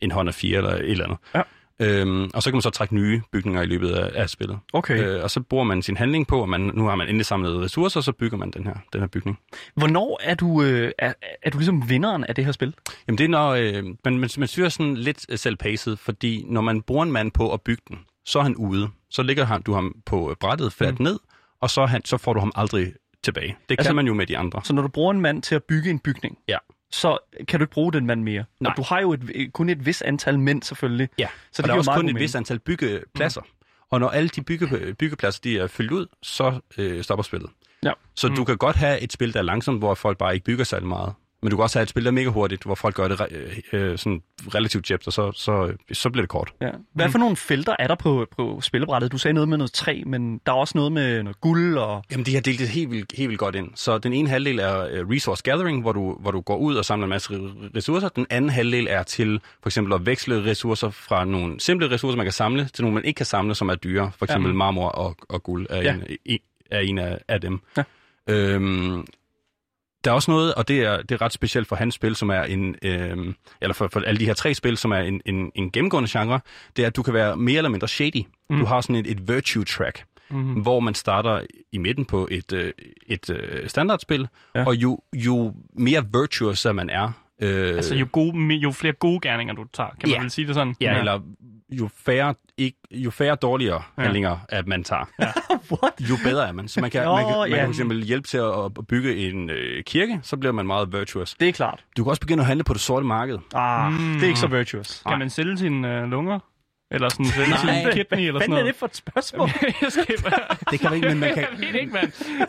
en hånd af fire eller et eller andet. Ja. Øhm, og så kan man så trække nye bygninger i løbet af, af spillet. Okay. Øh, og så bruger man sin handling på, at man, nu har man endelig samlet ressourcer, og så bygger man den her, den her bygning. Hvornår er du, øh, er, er du ligesom vinderen af det her spil? Jamen det er når, øh, man, man, man styrer sådan lidt øh, selvpacet, fordi når man bruger en mand på at bygge den, så er han ude. Så ligger han, du ham på brættet fladt mm. ned, og så, han, så får du ham aldrig tilbage. Det kan Altså- man jo med de andre. Så når du bruger en mand til at bygge en bygning, Ja. Så kan du ikke bruge den mand mere. Nej. Og du har jo et, kun et vis antal mænd selvfølgelig. Ja, Så det og der er også kun et vist antal byggepladser. Mm. Og når alle de bygge, byggepladser de er fyldt ud, så øh, stopper spillet. Ja. Så mm. du kan godt have et spil, der er langsomt, hvor folk bare ikke bygger særlig meget. Men du kan også have et spil, der er mega hurtigt, hvor folk gør det re- øh, øh, sådan relativt jept, og så, så, så bliver det kort. Ja. Hvad for nogle felter er der på, på spillebrættet? Du sagde noget med noget træ, men der er også noget med noget guld og... Jamen, de har delt det helt vildt, helt vildt godt ind. Så den ene halvdel er øh, resource gathering, hvor du, hvor du går ud og samler en masse re- ressourcer. Den anden halvdel er til for eksempel at veksle ressourcer fra nogle simple ressourcer, man kan samle, til nogle, man ikke kan samle, som er dyre. For eksempel Ja. marmor og, og guld er, Ja. en, er en af, af dem. Ja. Øhm, der er også noget, og det er, det er ret specielt for hans spil, som er en, øhm, eller for, for alle de her tre spil, som er en, en, en gennemgående genre, det er, at du kan være mere eller mindre shady. Mm. Du har sådan et, et virtue track, mm. hvor man starter i midten på et, øh, et øh, standardspil, Ja. ja. og jo, jo mere virtuous man er, øh, Altså, jo, gode, jo flere gode gerninger, du tager, kan man Ja. vel sige det sådan? ja, eller jo færre, ikke, jo færre dårligere ja. handlinger, at man tager, What? jo bedre er man. Så man kan, Nå, man kan, man ja. kan for eksempel hjælpe til at, bygge en øh, kirke, så bliver man meget virtuous. Det er klart. Du kan også begynde at handle på det sorte marked. Ah, mm. det er ikke så virtuous. Kan man sælge sine øh, lunger? Eller sådan Nej. sin kidney eller Hvad sådan er noget? det for et spørgsmål? Det kan man ikke, men man kan, ved ikke,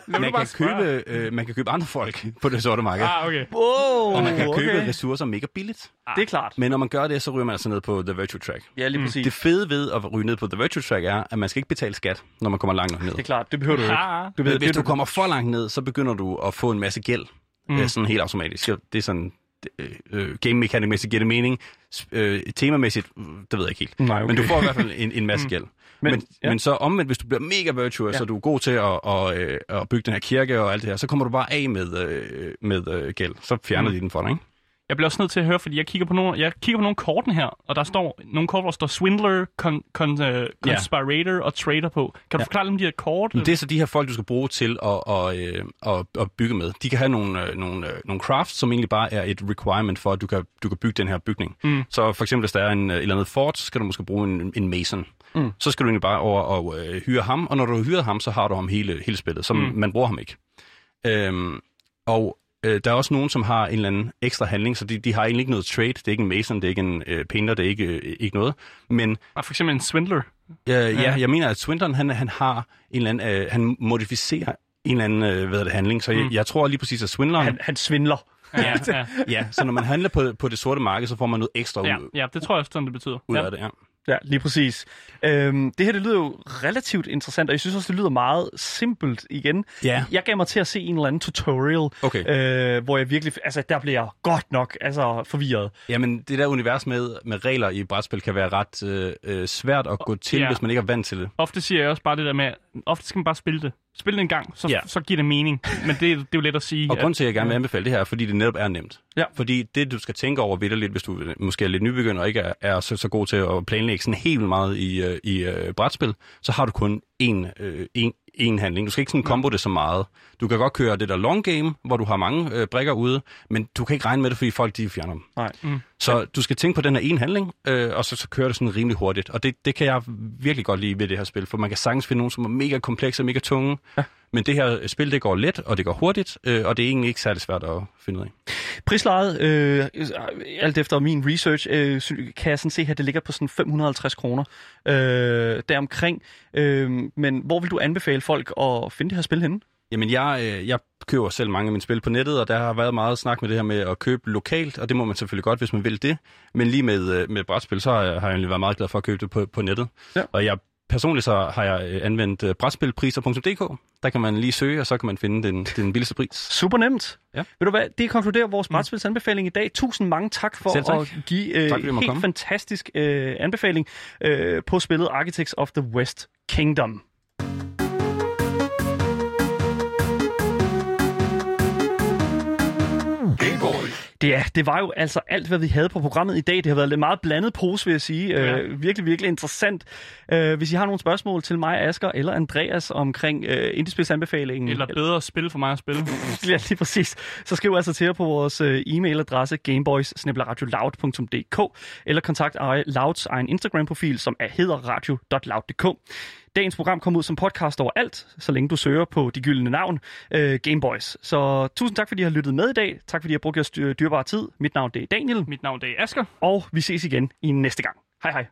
man bare kan, købe, øh, man kan købe andre folk på det sorte marked. Ah, okay. Wow, Og man kan købe okay. ressourcer mega billigt. Det er klart. Men når man gør det, så ryger man altså ned på The Virtue Track. Ja, lige præcis. Det fede ved at ryge ned på The Virtue Track er, at man skal ikke betale skat, når man kommer langt nok ned. Det er klart. Det behøver du ikke. Ah, Du Men hvis du kommer for langt ned, så begynder du at få en masse gæld. Mm. Øh, sådan helt automatisk. Det er sådan, øh, øh, game mechanic-mæssigt giver det mening. Øh, temamæssigt, det ved jeg ikke helt. Nej, okay. Men du får i hvert fald en, en masse gæld. Men- Men, ja. men så omvendt, hvis du bliver mega virtuous, Ja. og du er god til at, at, øh, at bygge den her kirke og alt det her, så kommer du bare af med, øh, med øh, gæld. Så fjerner mm. de den for dig, ikke? Jeg bliver også nødt til at høre, fordi jeg kigger på nogle, jeg kigger på nogle korten her, og der står nogle kort, hvor der står Swindler, con, con, uh, Conspirator og Trader på. Kan du Ja. forklare lidt om de her kort? Det er så de her folk, du skal bruge til at, at, øh, at, at bygge med. De kan have nogle, øh, nogle, øh, nogle crafts, som egentlig bare er et requirement for, at du kan, du kan bygge den her bygning. Mm. Så for eksempel, hvis der er en, et eller andet fort, så skal du måske bruge en, en mason. Mm. Så skal du egentlig bare over og øh, hyre ham, og når du har hyret ham, så har du ham hele, hele spillet, så mm. man bruger ham ikke. Øhm, og øh, der er også nogen, som har en eller anden ekstra handling, så de, de har egentlig ikke noget trade. Det er ikke en mason, det er ikke en øh, painter, det er ikke, øh, ikke noget. Men Ah, for eksempel en Swindler. Ja, ja, jeg mener, at Swindon, han, han har en eller anden, øh, han modificerer en eller anden, øh, hvad er det, handling. Så jeg, jeg tror lige præcis, at Swindleren, Han, han svindler. Ja, ja, ja, så når man handler på, på det sorte marked, så får man noget ekstra ja, ud, ja, det tror jeg også, sådan det betyder. ud ja. af det, ja. Ja, lige præcis. Øhm, det her, det lyder jo relativt interessant, og jeg synes også, det lyder meget simpelt igen. Ja. Jeg gav mig til at se en eller anden tutorial, Okay. øh, hvor jeg virkelig, altså der bliver jeg godt nok altså, forvirret. Jamen, det der univers med, med regler i brætspil kan være ret øh, øh, svært at gå til, Ja. ja. hvis man ikke er vant til det. Ofte siger jeg også bare det der med, ofte skal man bare spille det. Spil det en gang, så, Ja. så giver det mening. Men det, det er jo let at sige. Og grund til, at jeg gerne vil anbefale det her, er, fordi det netop er nemt. Ja. Fordi det, du skal tænke over lidt, hvis du måske er lidt nybegynder og ikke er, er så, så god til at planlægge sådan helt meget i, øh, i øh, brætspil, så har du kun én, øh, én, én handling. Du skal ikke sådan kombo det så meget. Du kan godt køre det der long game, hvor du har mange øh, brikker ude, men du kan ikke regne med det, fordi folk de fjerner dem. Nej. Mm. Så du skal tænke på den her ene handling, øh, og så, så kører det sådan rimelig hurtigt. Og det, det kan jeg virkelig godt lide ved det her spil, for man kan sagtens finde nogen, som er mega komplekse og mega tunge. Ja. Men det her spil, det går let, og det går hurtigt, øh, og det er egentlig ikke særlig svært at finde ud af. Prislejet, øh, alt efter min research, øh, kan jeg sådan se her, det ligger på sådan 550 kroner øh, deromkring. Øh, men hvor vil du anbefale folk at finde det her spil henne? Jamen, jeg, øh, jeg køber selv mange af mine spil på nettet, og der har været meget snak med det her med at købe lokalt, og det må man selvfølgelig godt, hvis man vil det. Men lige med, øh, med brætspil, så har jeg, har jeg egentlig været meget glad for at købe det på, på nettet. Ja. Og jeg personligt så har jeg øh, anvendt øh, brætspilpriser.dk. Der kan man lige søge, og så kan man finde den, den billigste pris. Super nemt. Ja. Ved du hvad, det konkluderer vores brætspilsanbefaling i dag. Tusind mange tak for tak. at give øh, Tak, fordi helt komme. fantastisk øh, anbefaling øh, på spillet Architects of the West Kingdom. Gameboys. Det, var jo altså alt, hvad vi havde på programmet i dag. Det har været en meget blandet pose, vil jeg sige. Ja. Øh, virkelig, virkelig interessant. Øh, hvis I har nogle spørgsmål til mig, Asger eller Andreas omkring øh, Indiespilsanbefalingen, Eller bedre spil for mig at spille. Ja, lige præcis. Så skriv altså til jer på vores øh, e-mailadresse gameboys eller kontakt Louds egen Instagram-profil, som er hedder radio.loud.dk. Dagens program kommer ud som podcast overalt, så længe du søger på de gyldne navn, øh, Gameboys. Så tusind tak, fordi I har lyttet med i dag. Tak, fordi I har brugt jeres dy- dyrebare tid. Mit navn det er Daniel, Mit navn det er Asger. og vi ses igen i næste gang. Hej hej.